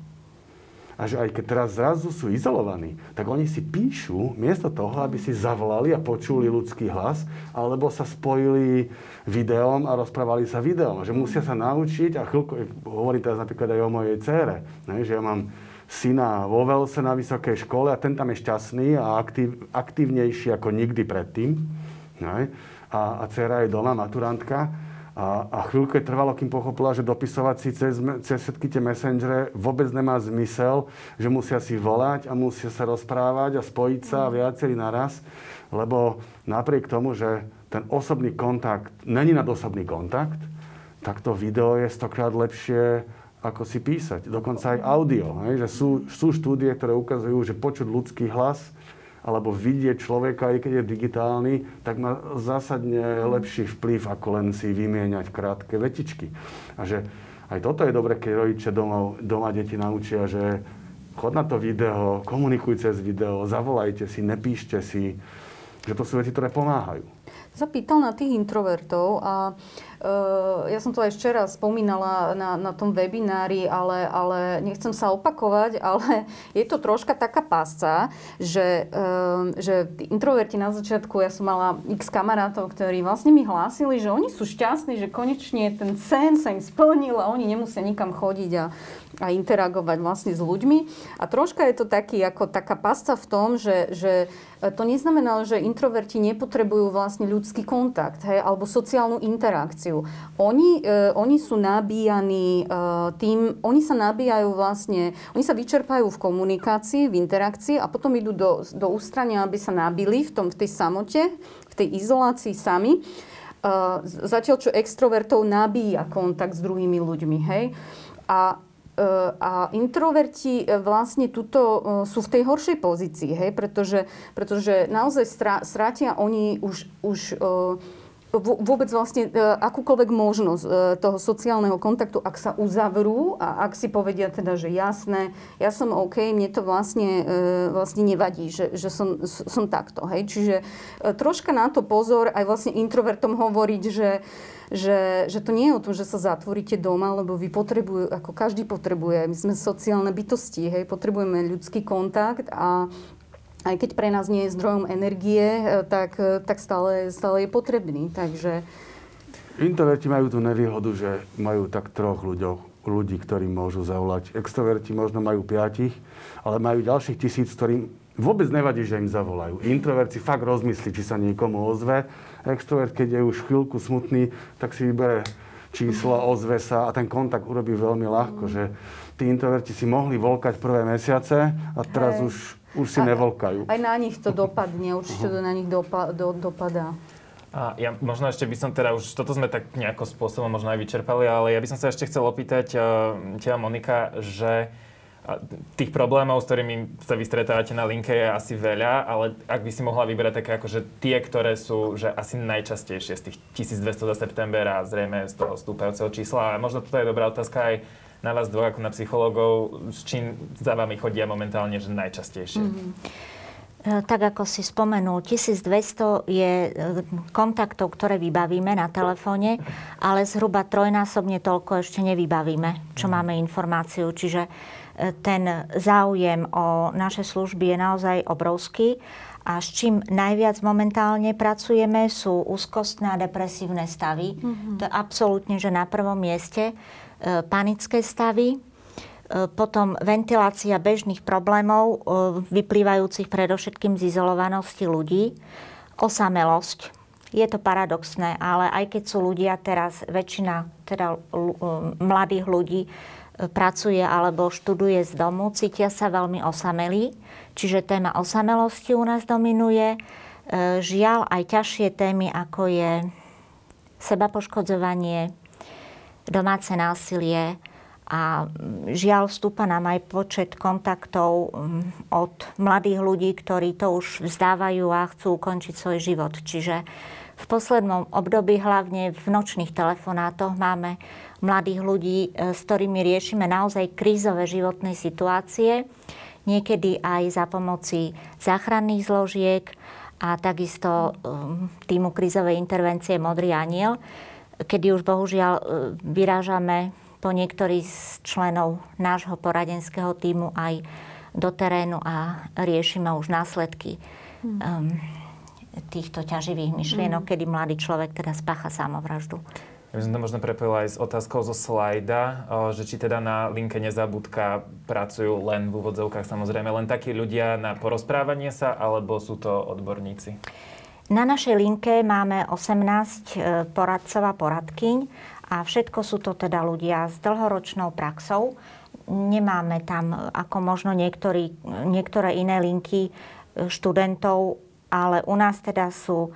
a že aj keď teraz zrazu sú izolovaní, tak oni si píšu, miesto toho, aby si zavolali a počuli ľudský hlas, alebo sa spojili videom a rozprávali sa videom. Že musia sa naučiť, a chvíľko, hovorím teraz napríklad aj o mojej cére, že ja mám syna vo Velse na vysokej škole a ten tam je šťastný a aktív, aktívnejší ako nikdy predtým. A, a dcera je doma, maturantka a, a chvíľku trvalo, kým pochopila, že dopisovať si cez, cez všetky tie messengere vôbec nemá zmysel, že musia si volať a musia sa rozprávať a spojiť sa viacerí naraz, lebo napriek tomu, že ten osobný kontakt není nad osobný kontakt, tak to video je stokrát lepšie ako si písať. Dokonca aj audio. Hej? Že sú, sú štúdie, ktoré ukazujú, že počuť ľudský hlas alebo vidieť človeka, aj keď je digitálny, tak má zásadne lepší vplyv, ako len si vymieňať krátke vetičky. A že aj toto je dobre, keď rodičia doma, doma deti naučia, že chod na to video, komunikuj cez video, zavolajte si, nepíšte si, že to sú veci, ktoré pomáhajú. Sa pýtal na tých introvertov a uh, ja som to aj včera spomínala na, na tom webinári, ale, ale nechcem sa opakovať, ale je to troška taká pásca, že, uh, že introverti na začiatku, ja som mala x kamarátov, ktorí vlastne mi hlásili, že oni sú šťastní, že konečne ten sen sa im splnil a oni nemusia nikam chodiť a a interagovať vlastne s ľuďmi. A troška je to taký, ako taká pasca v tom, že, že to neznamená, že introverti nepotrebujú vlastne ľudský kontakt hej, alebo sociálnu interakciu. Oni, e, oni sú nabíjaní e, tým, oni sa nabíjajú vlastne, oni sa vyčerpajú v komunikácii, v interakcii a potom idú do, do ústrania, aby sa nabili v, tom, v tej samote, v tej izolácii sami. Uh, zatiaľ, čo extrovertov nabíja kontakt s druhými ľuďmi. Hej? A E, a introverti e, vlastne tuto sú v tej horšej pozícii, hej? Pretože, pretože naozaj strátia oni už, už vôbec vlastne akúkoľvek možnosť toho sociálneho kontaktu, ak sa uzavrú a ak si povedia teda, že jasné, ja som OK, mne to vlastne, vlastne nevadí, že, že som, som takto. Hej? Čiže troška na to pozor, aj vlastne introvertom hovoriť, že že, že to nie je o tom, že sa zatvoríte doma, lebo vy potrebujú, ako každý potrebuje, my sme sociálne bytosti, hej, potrebujeme ľudský kontakt a aj keď pre nás nie je zdrojom energie, e, tak, e, tak stále, stále je potrebný. Takže... Introverti majú tú nevýhodu, že majú tak troch ľuďov, ľudí, ktorí môžu zavolať. Extroverti možno majú piatich, ale majú ďalších tisíc, ktorým vôbec nevadí, že im zavolajú. Introverti fakt rozmyslí, či sa niekomu ozve Extrovert, keď je už chvíľku smutný, tak si vybere číslo, ozve sa a ten kontakt urobí veľmi ľahko, že tí introverti si mohli volkať prvé mesiace a teraz Hej. už, už si a, nevolkajú. Aj na nich to dopadne, určite to na nich dopa, do, dopadá. A ja možno ešte by som teda už, toto sme tak nejako spôsobom možno aj vyčerpali, ale ja by som sa ešte chcel opýtať uh, teba Monika, že tých problémov, s ktorými sa vystretávate na linke je asi veľa, ale ak by si mohla vyberať také akože tie, ktoré sú že asi najčastejšie z tých 1200 za september a zrejme z toho stúpajúceho čísla. A možno toto je dobrá otázka aj na vás dvoch ako na psychológov, s čím za vami chodia momentálne že najčastejšie? Mm-hmm. tak ako si spomenul, 1200 je e, kontaktov, ktoré vybavíme na telefóne, ale zhruba trojnásobne toľko ešte nevybavíme, čo máme informáciu. Čiže ten záujem o naše služby je naozaj obrovský. A s čím najviac momentálne pracujeme sú úzkostné a depresívne stavy. Mm-hmm. To je absolútne, že na prvom mieste. E, panické stavy, e, potom ventilácia bežných problémov, e, vyplývajúcich predovšetkým z izolovanosti ľudí, osamelosť. Je to paradoxné, ale aj keď sú ľudia teraz, väčšina teda mladých ľudí pracuje alebo študuje z domu, cítia sa veľmi osamelí. Čiže téma osamelosti u nás dominuje. Žiaľ aj ťažšie témy, ako je sebapoškodzovanie, domáce násilie a žiaľ vstúpa nám aj počet kontaktov od mladých ľudí, ktorí to už vzdávajú a chcú ukončiť svoj život. Čiže v poslednom období, hlavne v nočných telefonátoch, máme mladých ľudí, e, s ktorými riešime naozaj krízové životné situácie niekedy aj za pomoci záchranných zložiek a takisto um, týmu krízovej intervencie Modrý aniel, kedy už bohužiaľ uh, vyrážame po niektorých z členov nášho poradenského týmu aj do terénu a riešime už následky um, týchto ťaživých myšlienok, mm. kedy mladý človek teda spácha samovraždu. Ja by som to možno prepojila aj s otázkou zo slajda, že či teda na linke Nezabudka pracujú len v úvodzovkách samozrejme len takí ľudia na porozprávanie sa, alebo sú to odborníci? Na našej linke máme 18 e, poradcov a poradkyň a všetko sú to teda ľudia s dlhoročnou praxou. Nemáme tam ako možno niektorý, niektoré iné linky e, študentov, ale u nás teda sú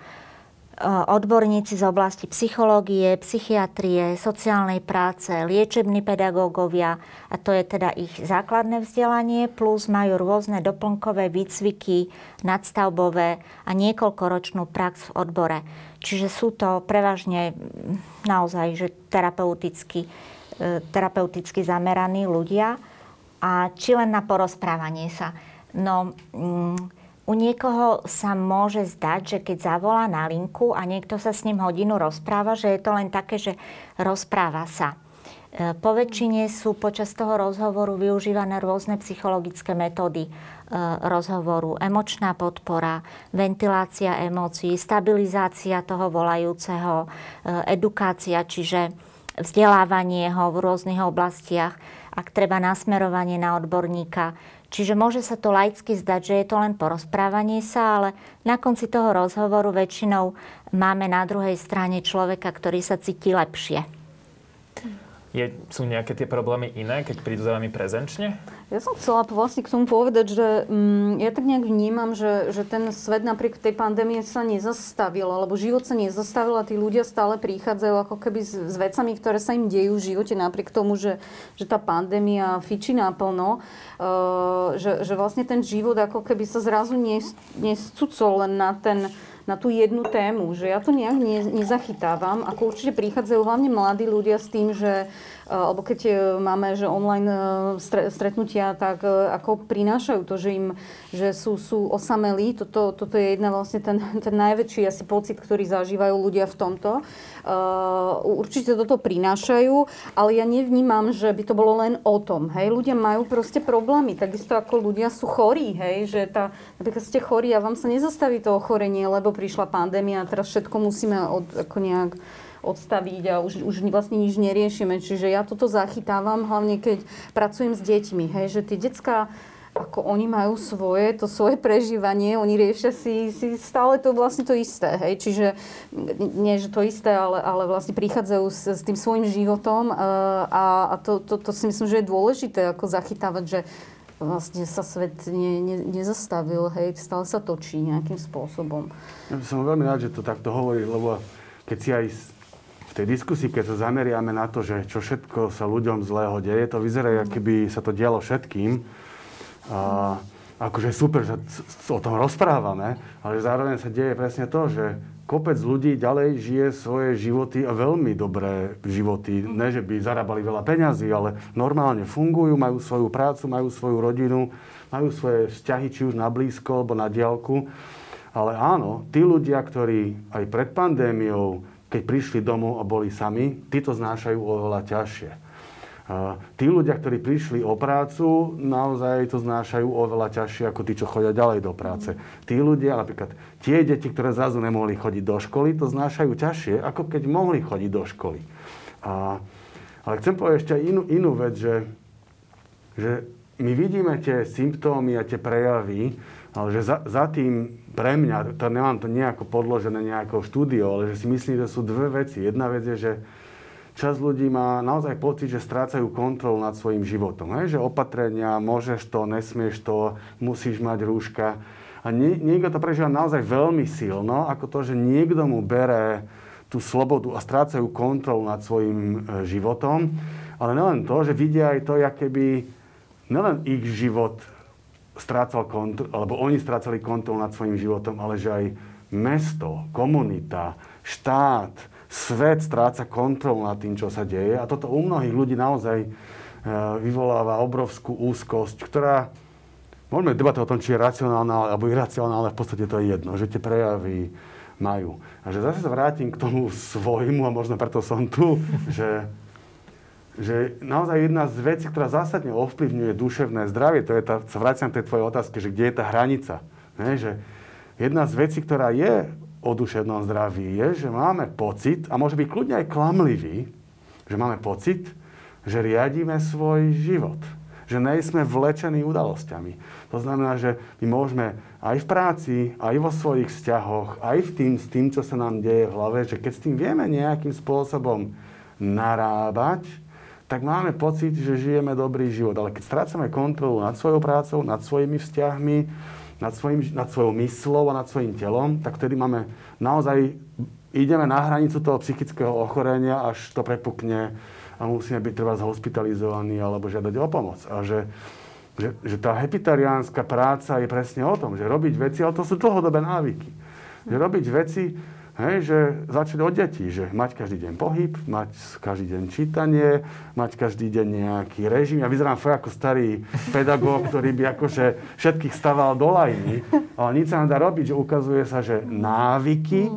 odborníci z oblasti psychológie, psychiatrie, sociálnej práce, liečební pedagógovia a to je teda ich základné vzdelanie, plus majú rôzne doplnkové výcviky, nadstavbové a niekoľkoročnú prax v odbore. Čiže sú to prevažne naozaj že terapeuticky, e, terapeuticky zameraní ľudia a či len na porozprávanie sa. No, mm, u niekoho sa môže zdať, že keď zavolá na linku a niekto sa s ním hodinu rozpráva, že je to len také, že rozpráva sa. E, po väčšine sú počas toho rozhovoru využívané rôzne psychologické metódy e, rozhovoru. Emočná podpora, ventilácia emócií, stabilizácia toho volajúceho, e, edukácia, čiže vzdelávanie ho v rôznych oblastiach, ak treba nasmerovanie na odborníka, Čiže môže sa to laicky zdať, že je to len porozprávanie sa, ale na konci toho rozhovoru väčšinou máme na druhej strane človeka, ktorý sa cíti lepšie. Je, sú nejaké tie problémy iné, keď prídu za vami prezenčne? Ja som chcela vlastne k tomu povedať, že mm, ja tak nejak vnímam, že, že ten svet napriek tej pandémie sa nezastavil, alebo život sa nezastavil a tí ľudia stále prichádzajú ako keby s, s vecami, ktoré sa im dejú v živote, napriek tomu, že, že tá pandémia fičí naplno, uh, že, že vlastne ten život ako keby sa zrazu nes, nescucol len na ten na tú jednu tému, že ja to nejak ne, nezachytávam. Ako určite prichádzajú hlavne mladí ľudia s tým, že alebo keď eh, máme že online eh, stretnutia, tak ako prinášajú to, že im že sú, sú osamelí. Toto, toto je jedna vlastne ten, ten najväčší asi pocit, ktorý zažívajú ľudia v tomto. Určite toto prinášajú, ale ja nevnímam, že by to bolo len o tom. Hej? Ľudia majú proste problémy, takisto ako ľudia sú chorí. Hej? Že tá, napríklad ste chorí a vám sa nezastaví to ochorenie, lebo prišla pandémia a teraz všetko musíme od, ako nejak odstaviť a už, už vlastne nič neriešime. Čiže ja toto zachytávam, hlavne keď pracujem s deťmi, hej, že tie detská ako oni majú svoje, to svoje prežívanie, oni riešia si, si stále to vlastne to isté, hej, čiže nie, že to isté, ale, ale vlastne prichádzajú s, s tým svojim životom uh, a, a to, to, to si myslím, že je dôležité ako zachytávať, že vlastne sa svet ne, ne, nezastavil, hej, stále sa točí nejakým spôsobom. Ja som veľmi rád, že to takto hovorí, lebo keď si aj tej diskusii, keď sa zameriame na to, že čo všetko sa ľuďom zlého deje, to vyzerá, keby sa to dialo všetkým. A, akože super, že o tom rozprávame, ale zároveň sa deje presne to, že kopec ľudí ďalej žije svoje životy a veľmi dobré životy. Ne, že by zarábali veľa peňazí, ale normálne fungujú, majú svoju prácu, majú svoju rodinu, majú svoje vzťahy, či už na blízko alebo na diálku. Ale áno, tí ľudia, ktorí aj pred pandémiou, keď prišli domov a boli sami, tí to znášajú oveľa ťažšie. Tí ľudia, ktorí prišli o prácu, naozaj to znášajú oveľa ťažšie ako tí, čo chodia ďalej do práce. Tí ľudia, napríklad tie deti, ktoré zrazu nemohli chodiť do školy, to znášajú ťažšie, ako keď mohli chodiť do školy. A, ale chcem povedať ešte inú, inú vec, že, že my vidíme tie symptómy a tie prejavy, ale že za, za tým pre mňa, to nemám to nejako podložené nejakou štúdiou, ale že si myslím, že sú dve veci. Jedna vec je, že časť ľudí má naozaj pocit, že strácajú kontrolu nad svojim životom. Hej? Že opatrenia, môžeš to, nesmieš to, musíš mať rúška. A nie, niekto to prežíva naozaj veľmi silno, ako to, že niekto mu bere tú slobodu a strácajú kontrolu nad svojim e, životom. Ale nelen to, že vidia aj to, aké by nelen ich život strácal kontrolu, alebo oni strácali kontrolu nad svojim životom, ale že aj mesto, komunita, štát, svet stráca kontrolu nad tým, čo sa deje. A toto u mnohých ľudí naozaj e, vyvoláva obrovskú úzkosť, ktorá, môžeme debatovať o tom, či je racionálna alebo iracionálna, v podstate to je jedno, že tie prejavy majú. A že zase sa vrátim k tomu svojmu, a možno preto som tu, že, že naozaj jedna z vecí, ktorá zásadne ovplyvňuje duševné zdravie, to je tá, sa vraciam tej tvojej otázke, že kde je tá hranica. Ne? Že jedna z vecí, ktorá je o duševnom zdraví je, že máme pocit, a môže byť kľudne aj klamlivý, že máme pocit, že riadíme svoj život. Že nejsme vlečení udalosťami. To znamená, že my môžeme aj v práci, aj vo svojich vzťahoch, aj v tým, s tým, čo sa nám deje v hlave, že keď s tým vieme nejakým spôsobom narábať, tak máme pocit, že žijeme dobrý život. Ale keď strácame kontrolu nad svojou prácou, nad svojimi vzťahmi, nad, svojim, nad svojou myslou a nad svojim telom, tak vtedy máme naozaj, ideme na hranicu toho psychického ochorenia, až to prepukne a musíme byť treba hospitalizovaní alebo žiadať o pomoc. A že, že, že tá hepitariánska práca je presne o tom, že robiť veci, ale to sú dlhodobé návyky. Že robiť veci, Hej, že začať od detí, že mať každý deň pohyb, mať každý deň čítanie, mať každý deň nejaký režim. Ja vyzerám fakt ako starý pedagóg, ktorý by akože všetkých staval do lajny, ale nič sa nedá robiť, že ukazuje sa, že návyky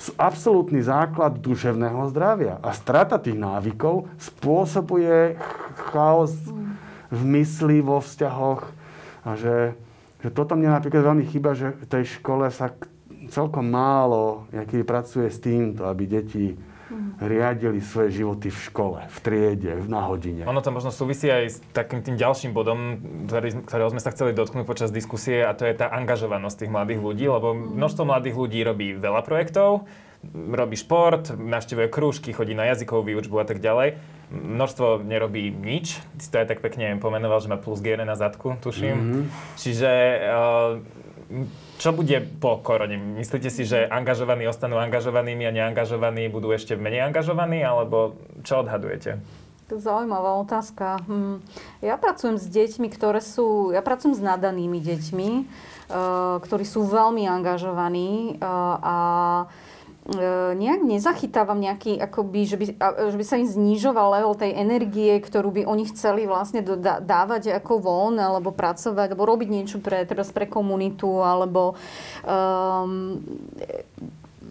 sú absolútny základ duševného zdravia. A strata tých návykov spôsobuje chaos v mysli, vo vzťahoch. A že, že toto mne napríklad veľmi chýba, že v tej škole sa celkom málo nejaký pracuje s týmto, aby deti riadili svoje životy v škole, v triede, na hodine. Ono to možno súvisí aj s takým tým ďalším bodom, ktorý, ktorého sme sa chceli dotknúť počas diskusie a to je tá angažovanosť tých mladých ľudí, lebo množstvo mladých ľudí robí veľa projektov, robí šport, navštevuje krúžky, chodí na jazykovú výučbu a tak ďalej. Množstvo nerobí nič. Ty si to aj tak pekne pomenoval, že má plus G na zadku, tuším. Mm-hmm. Čiže uh, čo bude po korone? Myslíte si, že angažovaní ostanú angažovanými a neangažovaní budú ešte menej angažovaní, alebo čo odhadujete? Zaujímavá otázka. Hm. Ja pracujem s deťmi, ktoré sú... Ja pracujem s nadanými deťmi, uh, ktorí sú veľmi angažovaní uh, a nejak nezachytávam nejaký, akoby, že by, že by sa im znižoval level tej energie, ktorú by oni chceli vlastne dávať ako von, alebo pracovať, alebo robiť niečo pre, teraz pre komunitu, alebo um,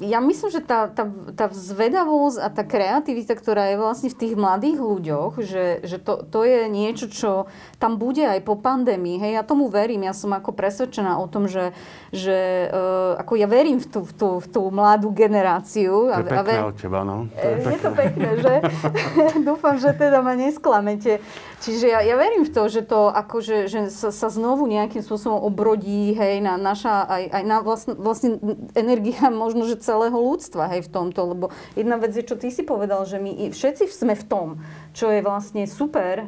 ja myslím, že tá, tá, tá zvedavosť a tá kreativita, ktorá je vlastne v tých mladých ľuďoch, že, že to, to je niečo, čo tam bude aj po pandémii. Hej, ja tomu verím. Ja som ako presvedčená o tom, že, že uh, ako ja verím v tú, v tú, v tú mladú generáciu. To je pekné a ver... od teba, no. To je, je to pekné, že? Dúfam, že teda ma nesklamete. Čiže ja, ja verím v to, že to akože, že sa, sa znovu nejakým spôsobom obrodí, hej, na naša, aj, aj na vlastne, vlastne energia možno, že celého ľudstva, hej, v tomto, lebo jedna vec je, čo ty si povedal, že my všetci sme v tom, čo je vlastne super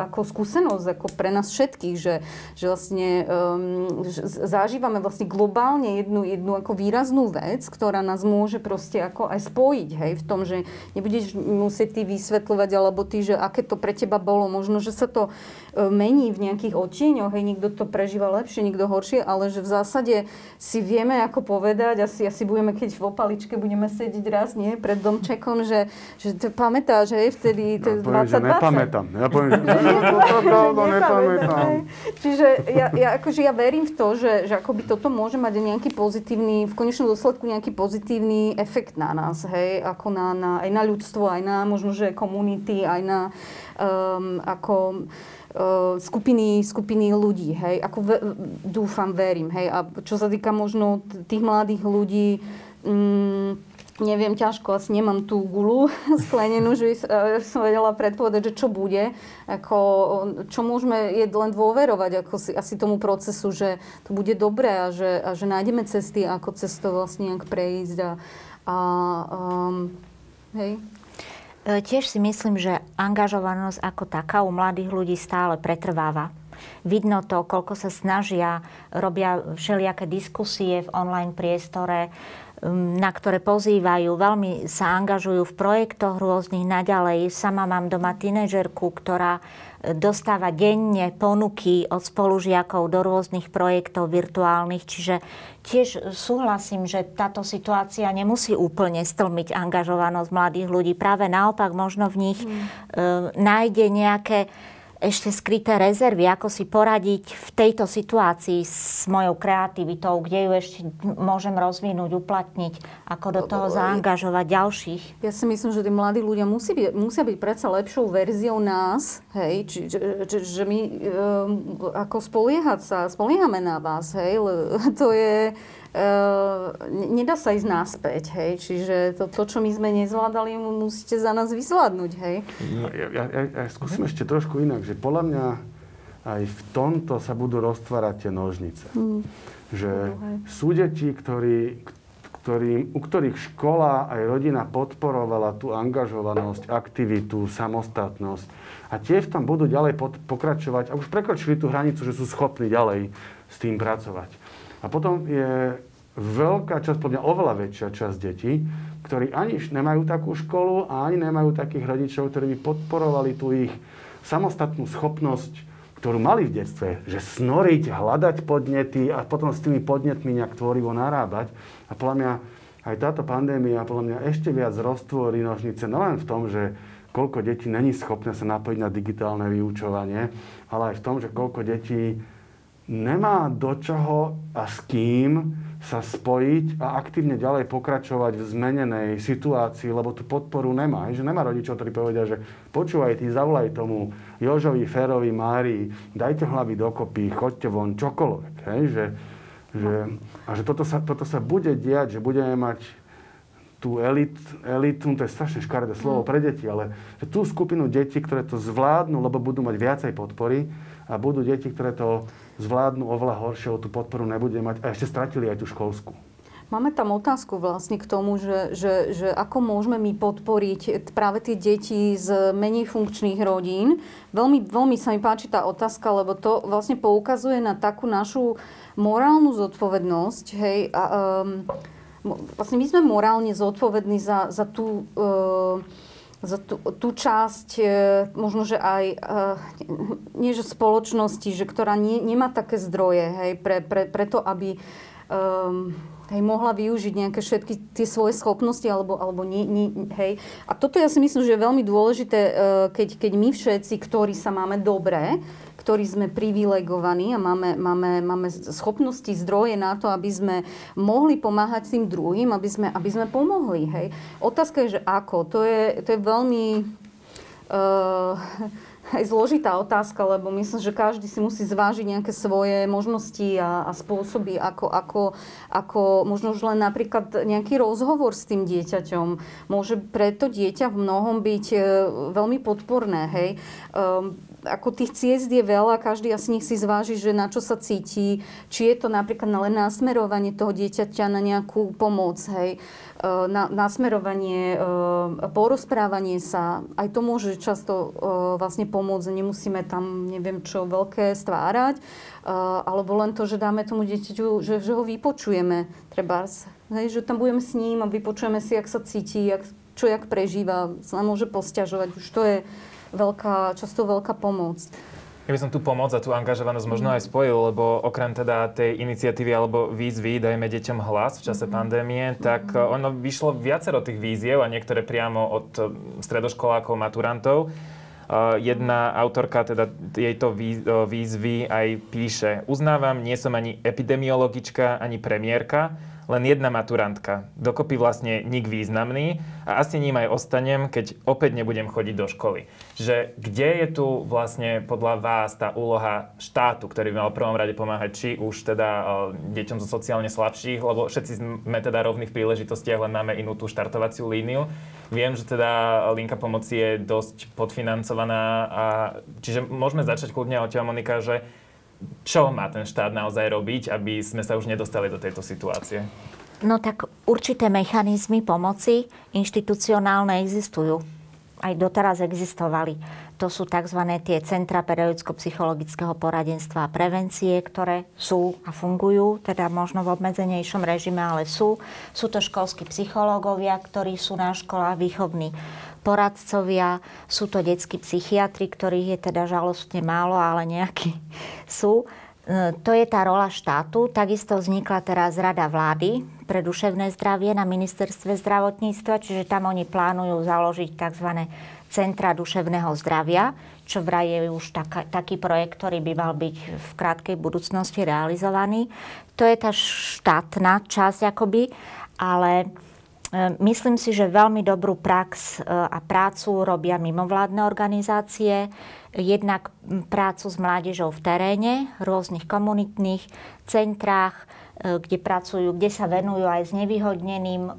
ako skúsenosť ako pre nás všetkých, že, že vlastne um, zažívame vlastne globálne jednu, jednu ako výraznú vec, ktorá nás môže proste ako aj spojiť, hej, v tom, že nebudeš musieť ty vysvetľovať, alebo ty, že aké to pre teba bolo. Možno, že sa to e, mení v nejakých odtieňoch, hej, niekto to prežíva lepšie, niekto horšie, ale že v zásade si vieme ako povedať, asi, asi budeme, keď v opaličke budeme sedieť raz, nie, pred domčekom, že, že to pamätáš, hej, vtedy to ja 20, nepamätám. Ja poviem, že to nepamätám. Čiže ja, ja, akože ja verím v to, že, že akoby toto môže mať nejaký pozitívny, v konečnom dôsledku nejaký pozitívny efekt na nás, hej, ako na, na, aj na ľudstvo, aj na možno, že komunity, aj na um, ako uh, skupiny, skupiny ľudí, hej, ako ve, dúfam, verím, hej, a čo sa týka možno tých mladých ľudí, um, neviem, ťažko, asi nemám tú gulu sklenenú, že som vedela predpovedať, že čo bude. Ako, čo môžeme je len dôverovať ako si, asi tomu procesu, že to bude dobré a že, a že nájdeme cesty, ako cez to vlastne nejak prejsť. A, a um, hej. E, tiež si myslím, že angažovanosť ako taká u mladých ľudí stále pretrváva. Vidno to, koľko sa snažia, robia všelijaké diskusie v online priestore, na ktoré pozývajú, veľmi sa angažujú v projektoch rôznych naďalej. Sama mám doma tínežerku, ktorá e, dostáva denne ponuky od spolužiakov do rôznych projektov virtuálnych. Čiže tiež súhlasím, že táto situácia nemusí úplne stlmiť angažovanosť mladých ľudí. Práve naopak možno v nich mm. e, nájde nejaké ešte skryté rezervy, ako si poradiť v tejto situácii s mojou kreativitou, kde ju ešte môžem rozvinúť, uplatniť, ako do toho zaangažovať ďalších. Ja si myslím, že tí mladí ľudia musí byť, musia byť predsa lepšou verziou nás, hej, či, či, či, že my um, ako spoliehať sa, spoliehame na vás, hej, to je nedá sa ísť náspäť, hej. Čiže to, to, čo my sme nezvládali, musíte za nás vyzvládnuť, hej. Ja, ja, ja, ja skúsim ešte trošku inak, že podľa mňa aj v tomto sa budú roztvárať tie nožnice. Mm. Že sú deti, ktorí, ktorý, u ktorých škola aj rodina podporovala tú angažovanosť, aktivitu, samostatnosť. A tie v tom budú ďalej pod, pokračovať a už prekročili tú hranicu, že sú schopní ďalej s tým pracovať. A potom je veľká časť, podľa oveľa väčšia časť detí, ktorí ani nemajú takú školu a ani nemajú takých rodičov, ktorí by podporovali tú ich samostatnú schopnosť, ktorú mali v detstve, že snoriť, hľadať podnety a potom s tými podnetmi nejak tvorivo narábať. A podľa mňa aj táto pandémia podľa mňa ešte viac roztvorí nožnice, nielen v tom, že koľko detí není schopné sa napojiť na digitálne vyučovanie, ale aj v tom, že koľko detí nemá do čoho a s kým sa spojiť a aktívne ďalej pokračovať v zmenenej situácii, lebo tú podporu nemá. Že nemá rodičov, ktorí povedia, že počúvaj, ty zavolaj tomu Jožovi, Férovi, Márii, dajte hlavy dokopy, choďte von, čokoľvek. Hej? Že, že, a že toto sa, toto sa bude diať, že budeme mať tú elit, elitu, to je strašne škaredé slovo pre deti, ale že tú skupinu detí, ktoré to zvládnu, lebo budú mať viacej podpory a budú deti, ktoré to zvládnu oveľa horšie, tú podporu nebude mať a ešte stratili aj tú školskú. Máme tam otázku vlastne k tomu, že, že, že ako môžeme my podporiť práve tie deti z menej funkčných rodín. Veľmi, veľmi sa mi páči tá otázka, lebo to vlastne poukazuje na takú našu morálnu zodpovednosť. Hej, a, um, vlastne my sme morálne zodpovední za, za tú... Uh, za tú, tú časť, e, možno, že aj, e, nie že spoločnosti, že ktorá nie, nemá také zdroje, hej, pre, pre, preto, aby um, hej, mohla využiť nejaké všetky tie svoje schopnosti, alebo, alebo nie, nie, hej. A toto ja si myslím, že je veľmi dôležité, keď, keď my všetci, ktorí sa máme dobré, ktorí sme privilegovaní a máme, máme, máme schopnosti, zdroje na to, aby sme mohli pomáhať tým druhým, aby sme, aby sme pomohli. Hej. Otázka je, že ako. To je, to je veľmi... Uh, aj zložitá otázka, lebo myslím, že každý si musí zvážiť nejaké svoje možnosti a, a spôsoby, ako, ako, ako možno už len napríklad nejaký rozhovor s tým dieťaťom môže pre to dieťa v mnohom byť e, veľmi podporné. Hej. Um, ako tých ciest je veľa, každý asi nech si zváži, že na čo sa cíti, či je to napríklad len nasmerovanie toho dieťaťa na nejakú pomoc, hej, e, na, nasmerovanie, e, porozprávanie sa, aj to môže často vlastne pomôcť, nemusíme tam neviem čo veľké stvárať, alebo len to, že dáme tomu dieťaťu, že, že ho vypočujeme, trebárs, hej, že tam budeme s ním a vypočujeme si, jak sa cíti, jak, čo jak prežíva, sa môže posťažovať, už to je veľká, často veľká pomoc. Ja by som tú pomoc a tú angažovanosť možno aj spojil, lebo okrem teda tej iniciatívy alebo výzvy Dajme deťom hlas v čase mm-hmm. pandémie, tak mm-hmm. ono vyšlo viacero tých výziev a niektoré priamo od eh, stredoškolákov, maturantov. Uh, jedna autorka teda tejto výzvy aj píše, uznávam, nie som ani epidemiologička, ani premiérka, len jedna maturantka. Dokopy vlastne nik významný a asi ním aj ostanem, keď opäť nebudem chodiť do školy. Že kde je tu vlastne podľa vás tá úloha štátu, ktorý by mal v prvom rade pomáhať či už teda deťom zo sociálne slabších, lebo všetci sme teda rovní v príležitostiach, len máme inú tú štartovaciu líniu. Viem, že teda linka pomoci je dosť podfinancovaná a čiže môžeme začať kľudne od teba, Monika, že čo má ten štát naozaj robiť, aby sme sa už nedostali do tejto situácie? No tak určité mechanizmy pomoci inštitucionálne existujú. Aj doteraz existovali. To sú tzv. tie centra periodicko-psychologického poradenstva a prevencie, ktoré sú a fungujú, teda možno v obmedzenejšom režime, ale sú. Sú to školskí psychológovia, ktorí sú na školách výchovní poradcovia, sú to detskí psychiatri, ktorých je teda žalostne málo, ale nejakí sú. E, to je tá rola štátu. Takisto vznikla teraz Rada vlády pre duševné zdravie na ministerstve zdravotníctva, čiže tam oni plánujú založiť tzv. centra duševného zdravia, čo vraj je už taká, taký projekt, ktorý by mal byť v krátkej budúcnosti realizovaný. To je tá štátna časť akoby, ale myslím si, že veľmi dobrú prax e, a prácu robia mimovládne organizácie, jednak prácu s mládežou v teréne, rôznych komunitných centrách, e, kde pracujú, kde sa venujú aj s nevyhodneným e,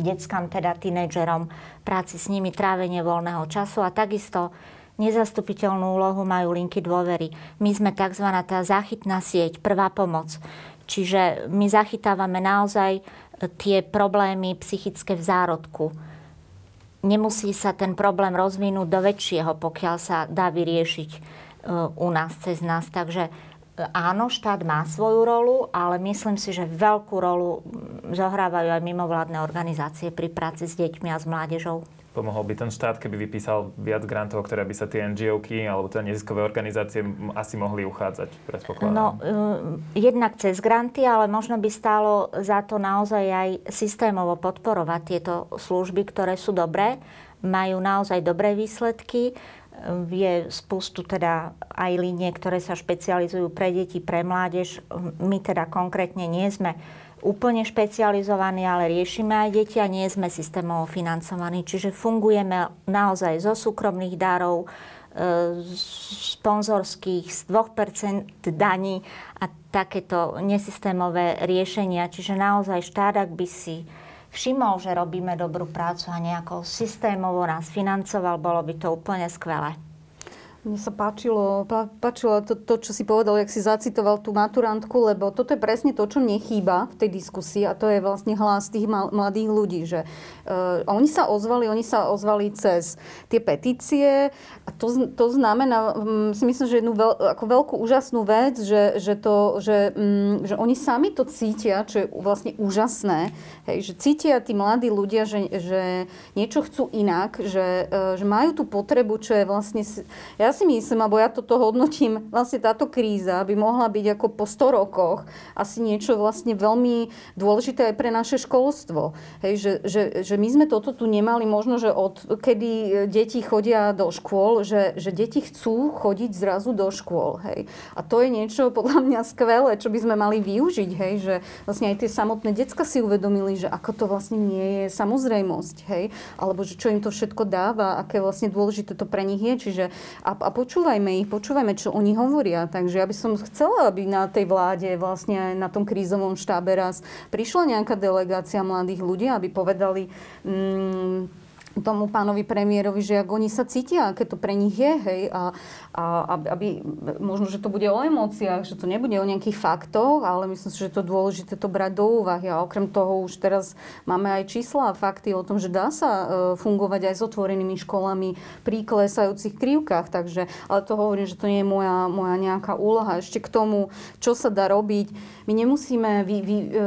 deckám, teda tínedžerom, práci s nimi, trávenie voľného času a takisto nezastupiteľnú úlohu majú linky dôvery. My sme tzv. tá záchytná sieť, prvá pomoc. Čiže my zachytávame naozaj tie problémy psychické v zárodku. Nemusí sa ten problém rozvinúť do väčšieho, pokiaľ sa dá vyriešiť e, u nás, cez nás. Takže e, áno, štát má svoju rolu, ale myslím si, že veľkú rolu zohrávajú aj mimovládne organizácie pri práci s deťmi a s mládežou. Pomohol by ten štát, keby vypísal viac grantov, ktoré by sa tie NGOky alebo teda neziskové organizácie asi mohli uchádzať, predpokladám? No, uh, jednak cez granty, ale možno by stálo za to naozaj aj systémovo podporovať tieto služby, ktoré sú dobré, majú naozaj dobré výsledky. Je spustu teda aj línie, ktoré sa špecializujú pre deti, pre mládež. My teda konkrétne nie sme úplne špecializovaní, ale riešime aj deti a nie sme systémovo financovaní. Čiže fungujeme naozaj zo súkromných darov, e, sponzorských, z 2% daní a takéto nesystémové riešenia. Čiže naozaj štát, ak by si všimol, že robíme dobrú prácu a nejako systémovo nás financoval, bolo by to úplne skvelé. Mne sa páčilo, pá, páčilo to, to, čo si povedal, jak si zacitoval tú maturantku, lebo toto je presne to, čo mne chýba v tej diskusii a to je vlastne hlas tých mladých ľudí, že uh, oni sa ozvali, oni sa ozvali cez tie petície a to, to znamená, um, si myslím, že jednu veľ, ako veľkú úžasnú vec, že, že, to, že, um, že oni sami to cítia, čo je vlastne úžasné, hej, že cítia tí mladí ľudia, že, že niečo chcú inak, že, uh, že majú tú potrebu, čo je vlastne... Ja ja si myslím, alebo ja toto hodnotím, vlastne táto kríza by mohla byť ako po 100 rokoch asi niečo vlastne veľmi dôležité aj pre naše školstvo. Hej, že, že, že my sme toto tu nemali možno, že od kedy deti chodia do škôl, že, že deti chcú chodiť zrazu do škôl. Hej. A to je niečo podľa mňa skvelé, čo by sme mali využiť. Hej, že vlastne aj tie samotné decka si uvedomili, že ako to vlastne nie je samozrejmosť. Hej, alebo že čo im to všetko dáva, aké vlastne dôležité to pre nich je. Čiže a a počúvajme ich, počúvajme, čo oni hovoria. Takže ja by som chcela, aby na tej vláde, vlastne aj na tom krízovom štábe raz prišla nejaká delegácia mladých ľudí, aby povedali, mm, tomu pánovi premiérovi, že ak oni sa cítia, aké to pre nich je, hej, a aby, možno, že to bude o emóciách, že to nebude o nejakých faktoch, ale myslím si, že to je dôležité to brať do úvahy. A okrem toho už teraz máme aj čísla a fakty o tom, že dá sa e, fungovať aj s otvorenými školami pri klesajúcich krivkách, takže, ale to hovorím, že to nie je moja, moja nejaká úloha. Ešte k tomu, čo sa dá robiť. My nemusíme vy, vy, e,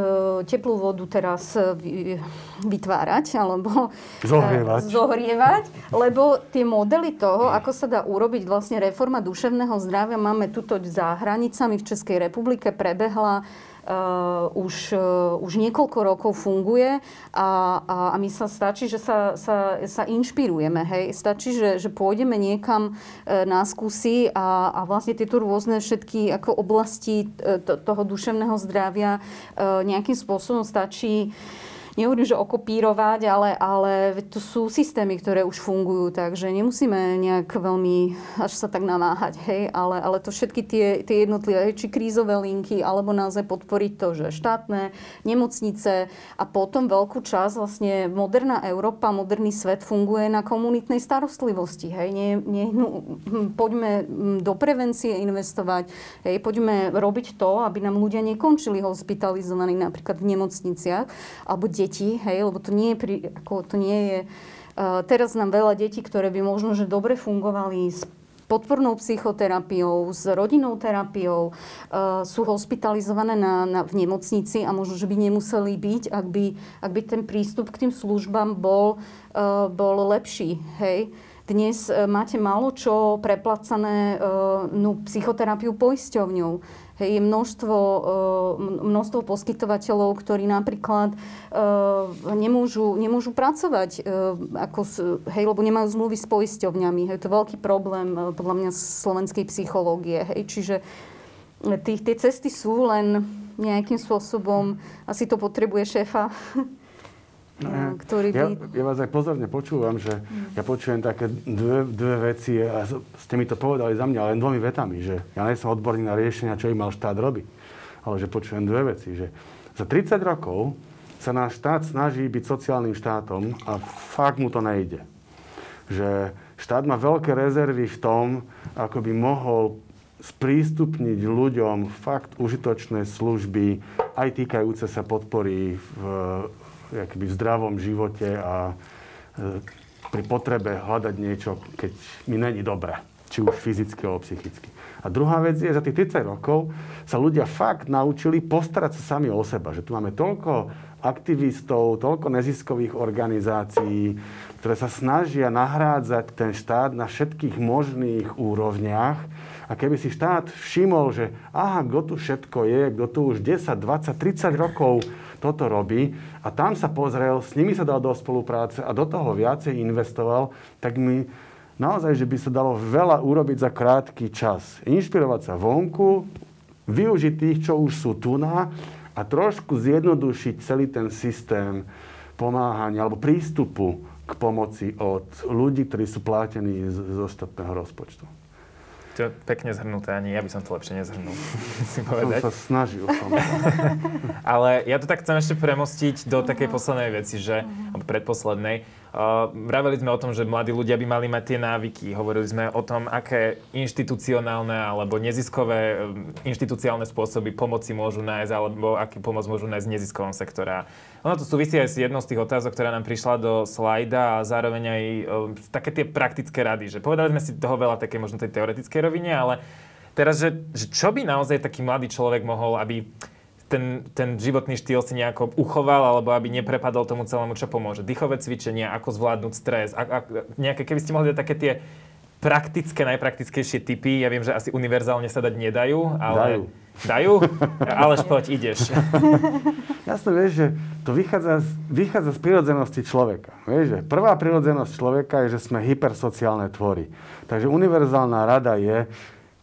teplú vodu teraz vy, vytvárať, alebo zohrievať zohrievať, lebo tie modely toho, ako sa dá urobiť vlastne reforma duševného zdravia, máme tuto za hranicami v Českej republike, prebehla Uh, už, uh, už niekoľko rokov funguje a, a, a my sa stačí, že sa, sa, sa inšpirujeme. Hej? Stačí, že, že pôjdeme niekam uh, na skúsi a, a vlastne tieto rôzne všetky ako oblasti uh, to, toho duševného zdravia uh, nejakým spôsobom stačí nehovorím, že okopírovať, ale, ale to sú systémy, ktoré už fungujú, takže nemusíme nejak veľmi až sa tak namáhať, hej, ale, ale to všetky tie, tie jednotlivé, či krízové linky, alebo naozaj podporiť to, že štátne nemocnice a potom veľkú časť vlastne moderná Európa, moderný svet funguje na komunitnej starostlivosti, hej, nie, nie, no, hm, poďme hm, do prevencie investovať, hej, poďme robiť to, aby nám ľudia nekončili hospitalizovaní napríklad v nemocniciach, alebo detí, hej, lebo to nie je, pri, ako, to nie je uh, teraz nám veľa detí, ktoré by možno, že dobre fungovali s podpornou psychoterapiou, s rodinnou terapiou, uh, sú hospitalizované na, na, v nemocnici a možno, že by nemuseli byť, ak by, ak by ten prístup k tým službám bol, uh, bol lepší. Hej. Dnes máte málo čo preplacané no, psychoterapiu poisťovňou. Je množstvo, eh, množstvo poskytovateľov, ktorí napríklad eh, nemôžu, nemôžu pracovať, eh, ako, hej, lebo nemajú zmluvy s poisťovňami. Hej, to je veľký problém podľa mňa slovenskej psychológie. Hej, čiže tých, tie cesty sú len nejakým spôsobom, asi to potrebuje šéfa No, ktorý by... ja, ja vás aj pozorne počúvam, že mm. ja počujem také dve, dve veci a ste mi to povedali za mňa len dvomi vetami, že ja nie som odborník na riešenia, čo im mal štát robiť, ale že počujem dve veci, že za 30 rokov sa náš štát snaží byť sociálnym štátom a fakt mu to nejde. Že štát má veľké rezervy v tom, ako by mohol sprístupniť ľuďom fakt užitočné služby, aj týkajúce sa podpory v, v zdravom živote a e, pri potrebe hľadať niečo, keď mi není dobre, či už fyzicky alebo psychicky. A druhá vec je, za tých 30 rokov sa ľudia fakt naučili postarať sa sami o seba. Že tu máme toľko aktivistov, toľko neziskových organizácií, ktoré sa snažia nahrádzať ten štát na všetkých možných úrovniach. A keby si štát všimol, že aha, kto tu všetko je, kto tu už 10, 20, 30 rokov toto robí a tam sa pozrel, s nimi sa dal do spolupráce a do toho viacej investoval, tak mi naozaj, že by sa dalo veľa urobiť za krátky čas. Inšpirovať sa vonku, využiť tých, čo už sú tu na a trošku zjednodušiť celý ten systém pomáhania alebo prístupu k pomoci od ľudí, ktorí sú plátení z, z ostatného rozpočtu. To je pekne zhrnuté, ani ja by som to lepšie nezhrnul. si povedať. Som sa snažil. Som. Ale ja to tak chcem ešte premostiť do takej poslednej veci, že, alebo predposlednej, Uh, vraveli sme o tom, že mladí ľudia by mali mať tie návyky. Hovorili sme o tom, aké inštitucionálne alebo neziskové um, inštitucionálne spôsoby pomoci môžu nájsť, alebo aký pomoc môžu nájsť v neziskovom sektore. Ono to súvisí aj s jednou z tých otázok, ktorá nám prišla do slajda a zároveň aj um, také tie praktické rady. Že povedali sme si toho veľa také možno tej teoretickej rovine, ale teraz, že, že čo by naozaj taký mladý človek mohol, aby ten, ten životný štýl si nejako uchoval, alebo aby neprepadol tomu celému, čo pomôže. Dýchové cvičenia, ako zvládnuť stres, a, a, nejaké, keby ste mohli dať také tie praktické, najpraktickejšie typy, ja viem, že asi univerzálne sa dať nedajú, ale... Dajú. Dajú? Ale poď, ideš. Jasne, vieš, že to vychádza z, vychádza z prirodzenosti človeka. Vieš, že prvá prirodzenosť človeka je, že sme hypersociálne tvory. Takže univerzálna rada je,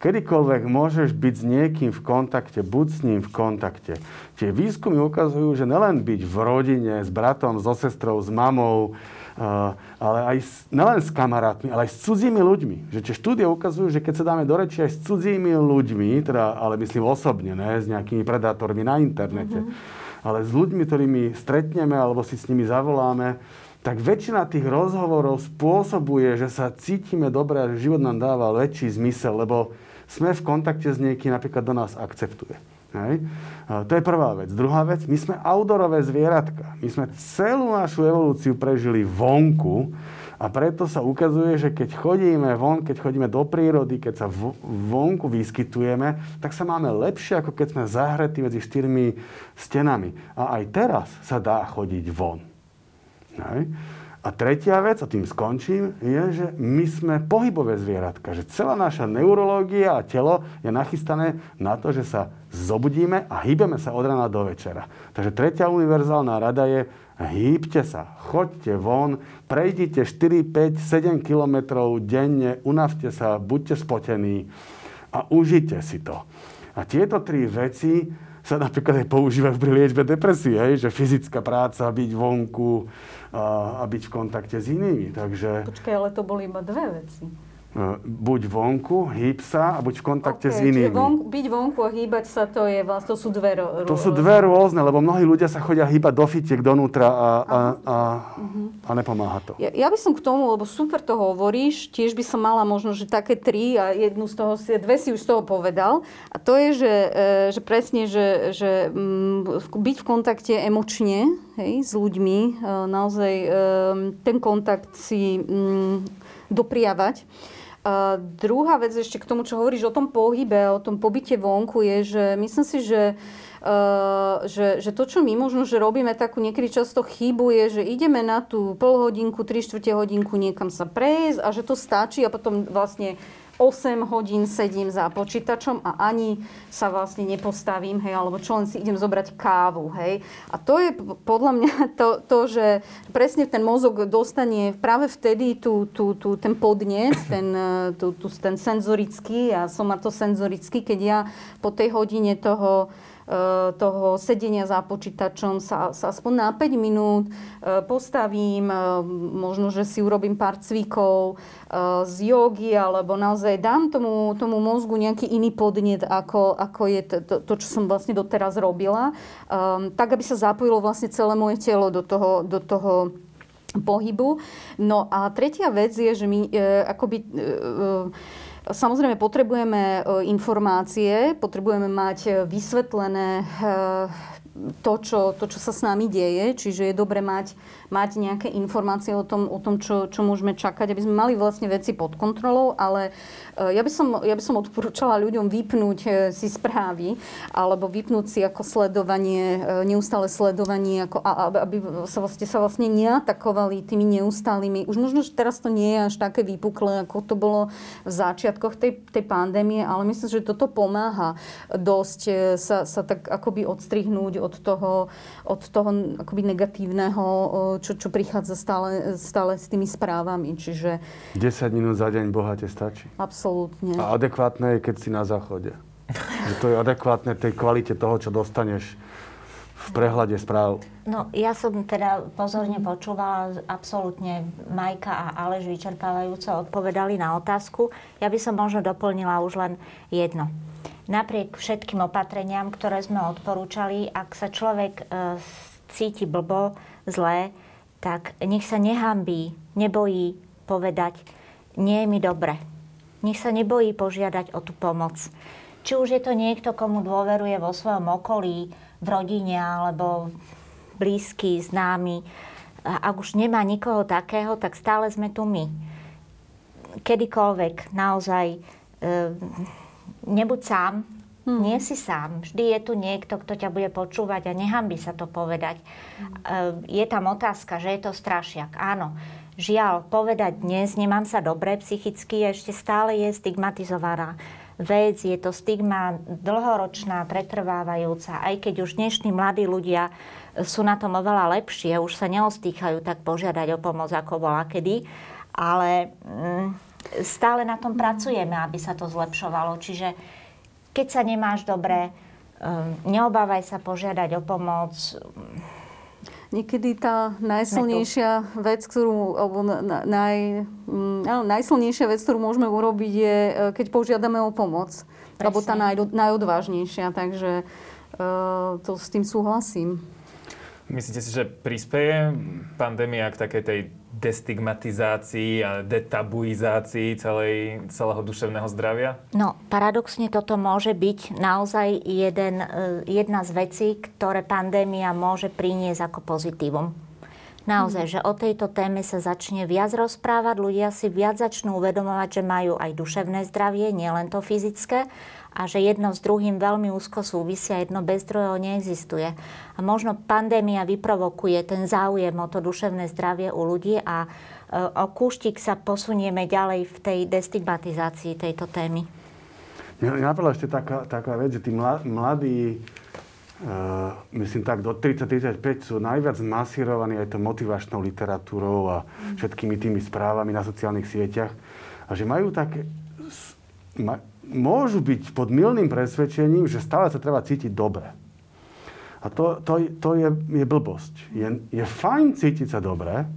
Kedykoľvek môžeš byť s niekým v kontakte, buď s ním v kontakte. Tie výskumy ukazujú, že nelen byť v rodine, s bratom, so sestrou, s mamou, ale aj s, nelen s kamarátmi, ale aj s cudzími ľuďmi. Že tie štúdie ukazujú, že keď sa dáme do reči aj s cudzími ľuďmi, teda, ale myslím osobne, ne, s nejakými predátormi na internete, mm-hmm. ale s ľuďmi, ktorými stretneme alebo si s nimi zavoláme, tak väčšina tých rozhovorov spôsobuje, že sa cítime dobre a že život nám dáva väčší zmysel, lebo sme v kontakte s niekým, napríklad do nás akceptuje. Hej? To je prvá vec. Druhá vec, my sme outdoorové zvieratka. My sme celú našu evolúciu prežili vonku a preto sa ukazuje, že keď chodíme von, keď chodíme do prírody, keď sa vonku vyskytujeme, tak sa máme lepšie, ako keď sme zahretí medzi štyrmi stenami. A aj teraz sa dá chodiť von. Hej. A tretia vec, a tým skončím, je, že my sme pohybové zvieratka. Že celá naša neurológia a telo je nachystané na to, že sa zobudíme a hýbeme sa od rána do večera. Takže tretia univerzálna rada je, hýbte sa, choďte von, prejdite 4, 5, 7 kilometrov denne, unavte sa, buďte spotení a užite si to. A tieto tri veci sa napríklad aj používajú pri liečbe depresie, hej? že fyzická práca, byť vonku a, a byť v kontakte s inými. Takže... Počkaj, ale to boli iba dve veci. E, buď vonku, hýb sa a buď v kontakte okay, s inými. Von, byť vonku a hýbať sa, to, je, vlastne, to sú dve rôzne. To sú dve rôzne, lebo mnohí ľudia sa chodia hýbať do fitiek donútra a, a, a, uh-huh. a nepomáha to. Ja, ja by som k tomu, lebo super to hovoríš, tiež by som mala možno, že také tri a jednu z toho, dve si už z toho povedal. A to je, že, e, že presne, že, že mm, byť v kontakte emočne hej, s ľuďmi, e, naozaj ten kontakt si mm, dopriavať. Druhá vec ešte k tomu, čo hovoríš o tom pohybe, o tom pobyte vonku, je, že myslím si, že Uh, že, že to, čo my možno, že robíme takú niekedy často chybu, je, že ideme na tú pol hodinku, 3 čtvrte hodinku niekam sa prejsť a že to stačí a potom vlastne 8 hodín sedím za počítačom a ani sa vlastne nepostavím, hej, alebo čo len si idem zobrať kávu, hej. A to je podľa mňa to, to že presne ten mozog dostane práve vtedy tú, tú, tú, ten podnet, ten, tú, tú, ten senzorický a somatosenzorický, keď ja po tej hodine toho toho sedenia za počítačom sa, sa aspoň na 5 minút eh, postavím, eh, možno, že si urobím pár cvikov z jogy, alebo naozaj dám tomu, tomu mozgu nejaký iný podnet, ako, ako je to, to, čo som vlastne doteraz robila, tak, aby sa zapojilo vlastne celé moje telo do toho, do toho pohybu. No a tretia vec je, že my akoby... Samozrejme, potrebujeme e, informácie, potrebujeme mať e, vysvetlené e, to čo, to, čo sa s nami deje, čiže je dobre mať mať nejaké informácie o tom, o tom čo, čo môžeme čakať, aby sme mali vlastne veci pod kontrolou, ale e, ja by som, ja by som odporúčala ľuďom vypnúť e, si správy alebo vypnúť si ako sledovanie, e, neustále sledovanie, ako, aby sa vlastne, sa vlastne neatakovali tými neustálými. Už možno, že teraz to nie je až také vypuklé, ako to bolo v začiatkoch tej, tej pandémie, ale myslím, že toto pomáha dosť sa, sa tak akoby odstrihnúť od toho, od toho akoby negatívneho čo, čo prichádza stále, stále s tými správami. Čiže... 10 minút za deň bohate stačí. Absolútne. A adekvátne je, keď si na záchode. že to je adekvátne tej kvalite toho, čo dostaneš v prehľade správ. No, ja som teda pozorne počúvala, absolútne Majka a Aleš vyčerpávajúco odpovedali na otázku. Ja by som možno doplnila už len jedno. Napriek všetkým opatreniam, ktoré sme odporúčali, ak sa človek e, cíti blbo, zlé, tak nech sa nehambí, nebojí povedať, nie je mi dobre. Nech sa nebojí požiadať o tú pomoc. Či už je to niekto, komu dôveruje vo svojom okolí, v rodine alebo blízky, známy. Ak už nemá nikoho takého, tak stále sme tu my. Kedykoľvek naozaj e, nebuď sám, Hmm. Nie si sám. Vždy je tu niekto, kto ťa bude počúvať a by sa to povedať. Hmm. Je tam otázka, že je to strašiak. Áno. Žiaľ, povedať dnes, nemám sa dobre psychicky, ešte stále je stigmatizovaná vec, je to stigma dlhoročná, pretrvávajúca, aj keď už dnešní mladí ľudia sú na tom oveľa lepšie, už sa neostýchajú tak požiadať o pomoc, ako bola kedy, ale mm, stále na tom pracujeme, aby sa to zlepšovalo. Čiže keď sa nemáš dobre, um, neobávaj sa požiadať o pomoc. Niekedy tá najsilnejšia vec, ktorú, alebo naj, no, najsilnejšia vec, ktorú môžeme urobiť, je, e, keď požiadame o pomoc. Presne. Alebo tá naj, najodvážnejšia, takže uh, to s tým súhlasím. Myslíte si, že prispieje pandémia k takej tej destigmatizácii a detabuizácii celej, celého duševného zdravia? No, paradoxne toto môže byť naozaj jeden, e, jedna z vecí, ktoré pandémia môže priniesť ako pozitívum. Naozaj, že o tejto téme sa začne viac rozprávať, ľudia si viac začnú uvedomovať, že majú aj duševné zdravie, nielen to fyzické a že jedno s druhým veľmi úzko súvisia, jedno bez druhého neexistuje. A možno pandémia vyprovokuje ten záujem o to duševné zdravie u ľudí a e, o kúštik sa posunieme ďalej v tej destigmatizácii tejto témy. Mňa napadla ešte taká, taká vec, že tí mladí, uh, myslím tak, do 30-35 sú najviac masírovaní aj to motivačnou literatúrou a všetkými tými správami na sociálnych sieťach. A že majú také, ma, môžu byť pod milným presvedčením, že stále sa treba cítiť dobre. A to, to, to je, je blbosť. Je, je fajn cítiť sa dobre,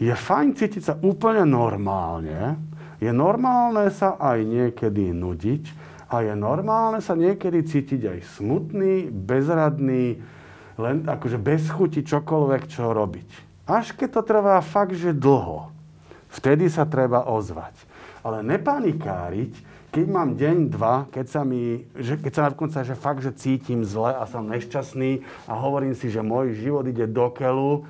je fajn cítiť sa úplne normálne, je normálne sa aj niekedy nudiť a je normálne sa niekedy cítiť aj smutný, bezradný, len akože bez chuti čokoľvek, čo robiť. Až keď to trvá fakt, že dlho, vtedy sa treba ozvať. Ale nepanikáriť, keď mám deň, dva, keď sa mi, že, keď sa napríklad, že fakt, že cítim zle a som nešťastný a hovorím si, že môj život ide do keľu,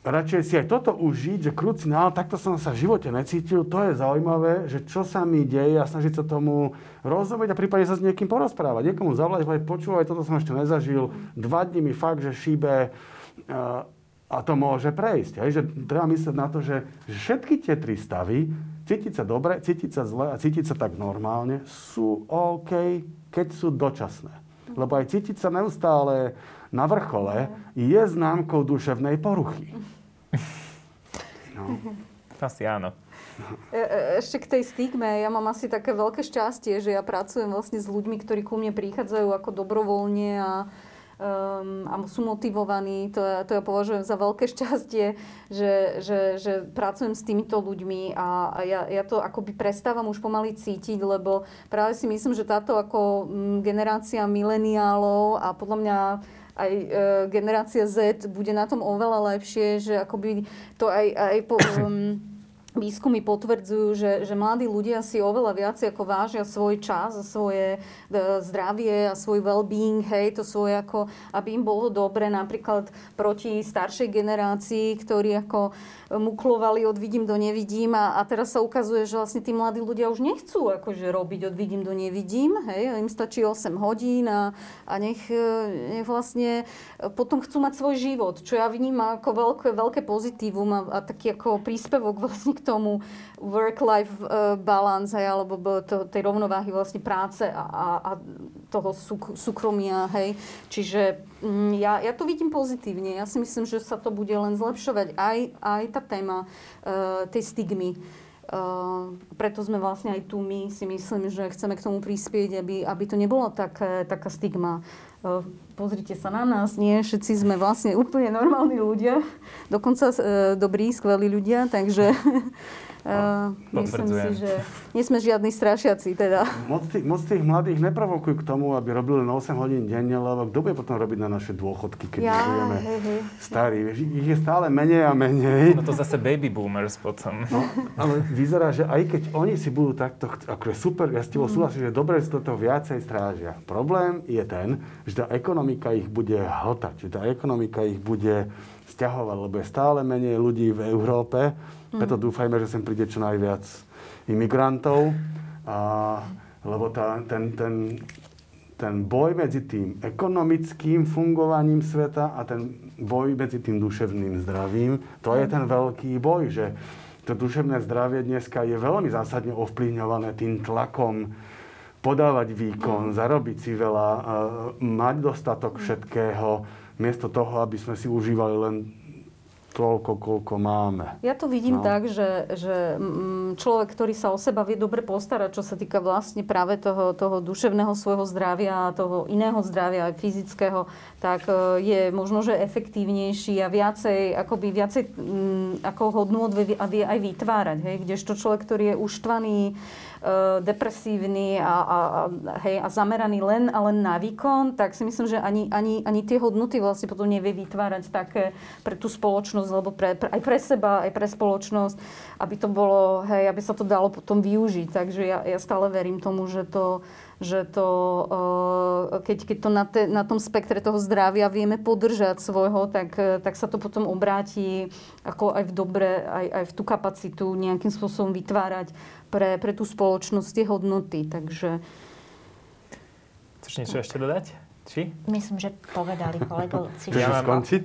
radšej si aj toto užiť, že krucinál, takto som sa v živote necítil, to je zaujímavé, že čo sa mi deje a snažiť sa tomu rozumieť a prípadne sa s niekým porozprávať, niekomu zavolať, povedať, počúvaj, toto som ešte nezažil, dva dní mi fakt, že šíbe a to môže prejsť. Hej? Že treba myslieť na to, že všetky tie tri stavy cítiť sa dobre, cítiť sa zle a cítiť sa tak normálne sú OK, keď sú dočasné. Lebo aj cítiť sa neustále na vrchole je známkou duševnej poruchy. No. Asi áno. E, e, ešte k tej stigme, ja mám asi také veľké šťastie, že ja pracujem vlastne s ľuďmi, ktorí ku mne prichádzajú ako dobrovoľne a um, a sú motivovaní. To, to ja považujem za veľké šťastie, že, že, že pracujem s týmito ľuďmi a, a ja, ja to akoby prestávam už pomaly cítiť, lebo práve si myslím, že táto ako mm, generácia mileniálov a podľa mňa aj e, generácia Z bude na tom oveľa lepšie, že akoby to aj, aj po, um, výskumy potvrdzujú, že, že mladí ľudia si oveľa viac ako vážia svoj čas a svoje e, zdravie a svoj well-being, hej, to svoje ako, aby im bolo dobre. Napríklad proti staršej generácii, ktorí ako muklovali od vidím do nevidím a, a teraz sa ukazuje, že vlastne tí mladí ľudia už nechcú akože robiť od vidím do nevidím, hej, im stačí 8 hodín a, a nech, e, nech vlastne potom chcú mať svoj život, čo ja vnímam ako veľké, veľké pozitívum a, a taký ako príspevok vlastne tomu work-life e, balance, alebo to, tej rovnováhy vlastne práce a, a, a toho súk, súkromia, hej. Čiže mm, ja, ja to vidím pozitívne. Ja si myslím, že sa to bude len zlepšovať aj, aj tá téma uh, tej stigmy. Uh, preto sme vlastne aj tu my si myslím, že chceme k tomu prispieť, aby, aby to nebolo tak, taká stigma. Uh, pozrite sa na nás, nie? Všetci sme vlastne úplne normálni ľudia, dokonca uh, dobrí, skvelí ľudia, takže Uh, myslím si, že nie sme žiadni strašiaci teda. Moc tých, moc tých mladých neprovokujú k tomu, aby robili len 8 hodín denne, lebo kto bude potom robiť na naše dôchodky, keď ja, budeme hej, hej. starí. Ich je stále menej a menej. No to zase baby boomers potom. No, ale vyzerá, že aj keď oni si budú takto, akože super, ja s tebou mm. súhlasím, že dobre, že toto viacej strážia. Problém je ten, že tá ekonomika ich bude hltať, že tá ekonomika ich bude stiahovať, lebo je stále menej ľudí v Európe, preto mm. dúfajme, že sem príde čo najviac imigrantov, a, lebo tá, ten, ten, ten boj medzi tým ekonomickým fungovaním sveta a ten boj medzi tým duševným zdravím, to je ten veľký boj, že to duševné zdravie dneska je veľmi zásadne ovplyvňované tým tlakom podávať výkon, mm. zarobiť si veľa, mať dostatok všetkého, miesto toho, aby sme si užívali len toľko, koľko máme. Ja to vidím No. tak, že, že mm, človek, ktorý sa o seba vie dobre postarať, čo sa týka vlastne práve toho, toho duševného svojho zdravia a toho iného zdravia, aj fyzického, tak e, je možno, že efektívnejší a viacej, akoby viacej mm, ako hodnú vie, a vie aj vytvárať. Hej? Kdežto človek, ktorý je uštvaný, e, depresívny a, a, a, hej, a zameraný len a len na výkon, tak si myslím, že ani, ani, ani tie hodnoty vlastne potom nevie vytvárať také pre tú spoločnosť, alebo pre, pre, aj pre seba, aj pre spoločnosť, aby to bolo, hej, aby sa to dalo potom využiť. Takže ja, ja stále verím tomu, že to, že to, eh, keď, keď to na, te, na tom spektre toho zdravia vieme podržať svojho, tak, tak sa to potom obráti ako aj v dobre, aj, aj v tú kapacitu nejakým spôsobom vytvárať pre, pre tú spoločnosť tie hodnoty. Takže Chceš niečo ešte dodať? Či? Myslím, že povedali kolegovci. Ja už mám- skončiť?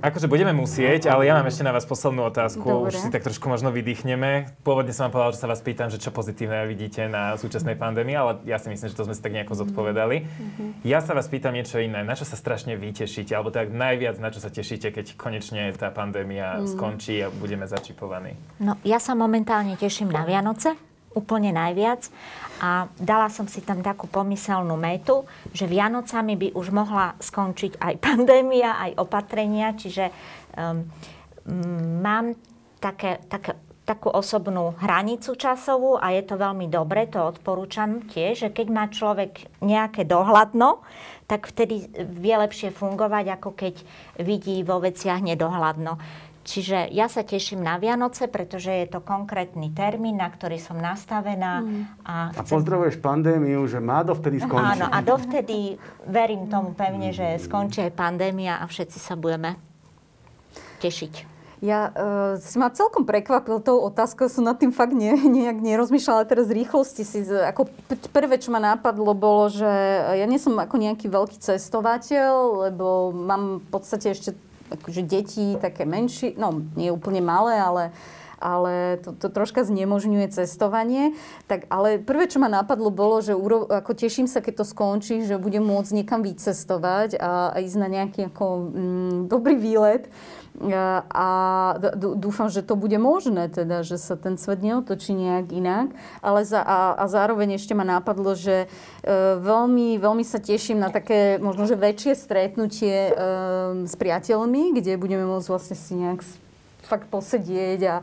Akože budeme musieť, ale ja mám ešte na vás poslednú otázku. Dobre. Už si tak trošku možno vydýchneme. Pôvodne som vám povedal, že sa vás pýtam, že čo pozitívne vidíte na súčasnej pandémii, ale ja si myslím, že to sme si tak nejako zodpovedali. Ja sa vás pýtam niečo iné. Na čo sa strašne vy tešíte? Alebo tak najviac na čo sa tešíte, keď konečne tá pandémia skončí a budeme začipovaní? No, ja sa momentálne teším na Vianoce, úplne najviac. A dala som si tam takú pomyselnú metu, že Vianocami by už mohla skončiť aj pandémia, aj opatrenia, čiže um, mm, mám také, také, takú osobnú hranicu časovú a je to veľmi dobre, to odporúčam tiež, že keď má človek nejaké dohľadno, tak vtedy vie lepšie fungovať, ako keď vidí vo veciach nedohľadno. Čiže ja sa teším na Vianoce, pretože je to konkrétny termín, na ktorý som nastavená. A, A pozdravuješ pandémiu, že má dovtedy skončiť. Áno, a dovtedy verím tomu pevne, že skončí aj pandémia a všetci sa budeme tešiť. Ja uh, si ma celkom prekvapil tou otázkou, som nad tým fakt ne, nejak nerozmýšľala, teraz rýchlosti si, ako prvé, čo ma napadlo, bolo, že ja nie som ako nejaký veľký cestovateľ, lebo mám v podstate ešte akože deti také menšie, no nie úplne malé, ale ale to, to troška znemožňuje cestovanie. Tak, ale prvé, čo ma napadlo, bolo, že uro, ako teším sa, keď to skončí, že budem môcť niekam vycestovať a, a ísť na nejaký ako, mm, dobrý výlet. A, dúfam, že to bude možné, teda, že sa ten svet neotočí nejak inak. Ale za, a, a zároveň ešte ma napadlo, že e, veľmi, veľmi sa teším na také možno, že väčšie stretnutie e, s priateľmi, kde budeme môcť vlastne si nejak fakt posedieť a,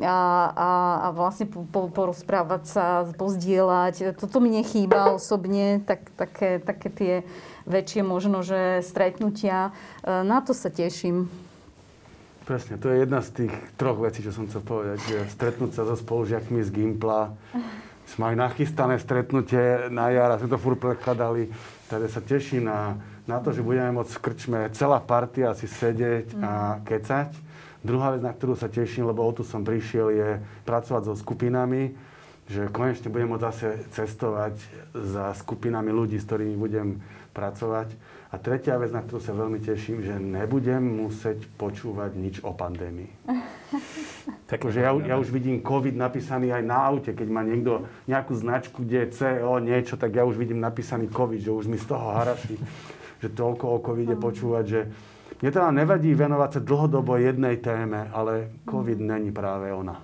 a, a, a vlastne po, po, porozprávať sa, pozdieľať. Toto mi nechýba osobne, tak, také, také tie väčšie možno, že stretnutia. E, Na to sa teším. Presne, to je jedna z tých troch vecí, čo som chcel povedať. Že stretnúť sa so spolužiakmi z Gimpla. Sme aj nachystané stretnutie na jar a sme to furt prekladali. Takže sa teším na, na to, že budeme môcť v krčme celá partia si sedieť a kecať. Druhá vec, na ktorú sa teším, lebo o tu som prišiel, je pracovať so skupinami, že konečne budem môcť zase cestovať za skupinami ľudí, s ktorými budem pracovať. A tretia vec, na ktorú sa veľmi teším, že nebudem musieť počúvať nič o pandémii. Takže ja, ja už vidím COVID napísaný aj na aute, keď má niekto nejakú značku, kde je CO, niečo, tak ja už vidím napísaný COVID, že už mi z toho haraší, že toľko o covide počúvať, že mne teda nevadí venovať sa dlhodobo jednej téme, ale COVID není práve ona.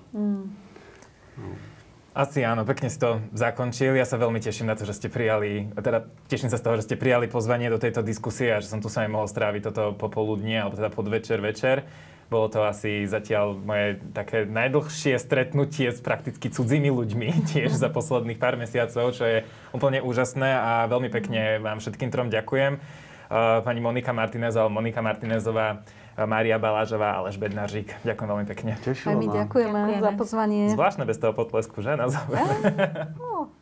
Asi áno, pekne si to zakončil. Ja sa veľmi teším na to, že ste prijali, teda teším sa z toho, že ste prijali pozvanie do tejto diskusie a že som tu sa aj mohol stráviť toto popoludnie, alebo teda podvečer, večer. Bolo to asi zatiaľ moje také najdlhšie stretnutie s prakticky cudzími ľuďmi, tiež za posledných pár mesiacov, čo je úplne úžasné a veľmi pekne vám všetkým trom ďakujem. Uh, Pani Monika Martinezová, Monika Martinezová, uh, Mária Balážová, Aleš Bednařík. Ďakujem veľmi pekne. Aj Tešilo my ma. ďakujeme, Ďakujeme. za pozvanie. Zvláštne bez toho potlesku, že? Na záver. No,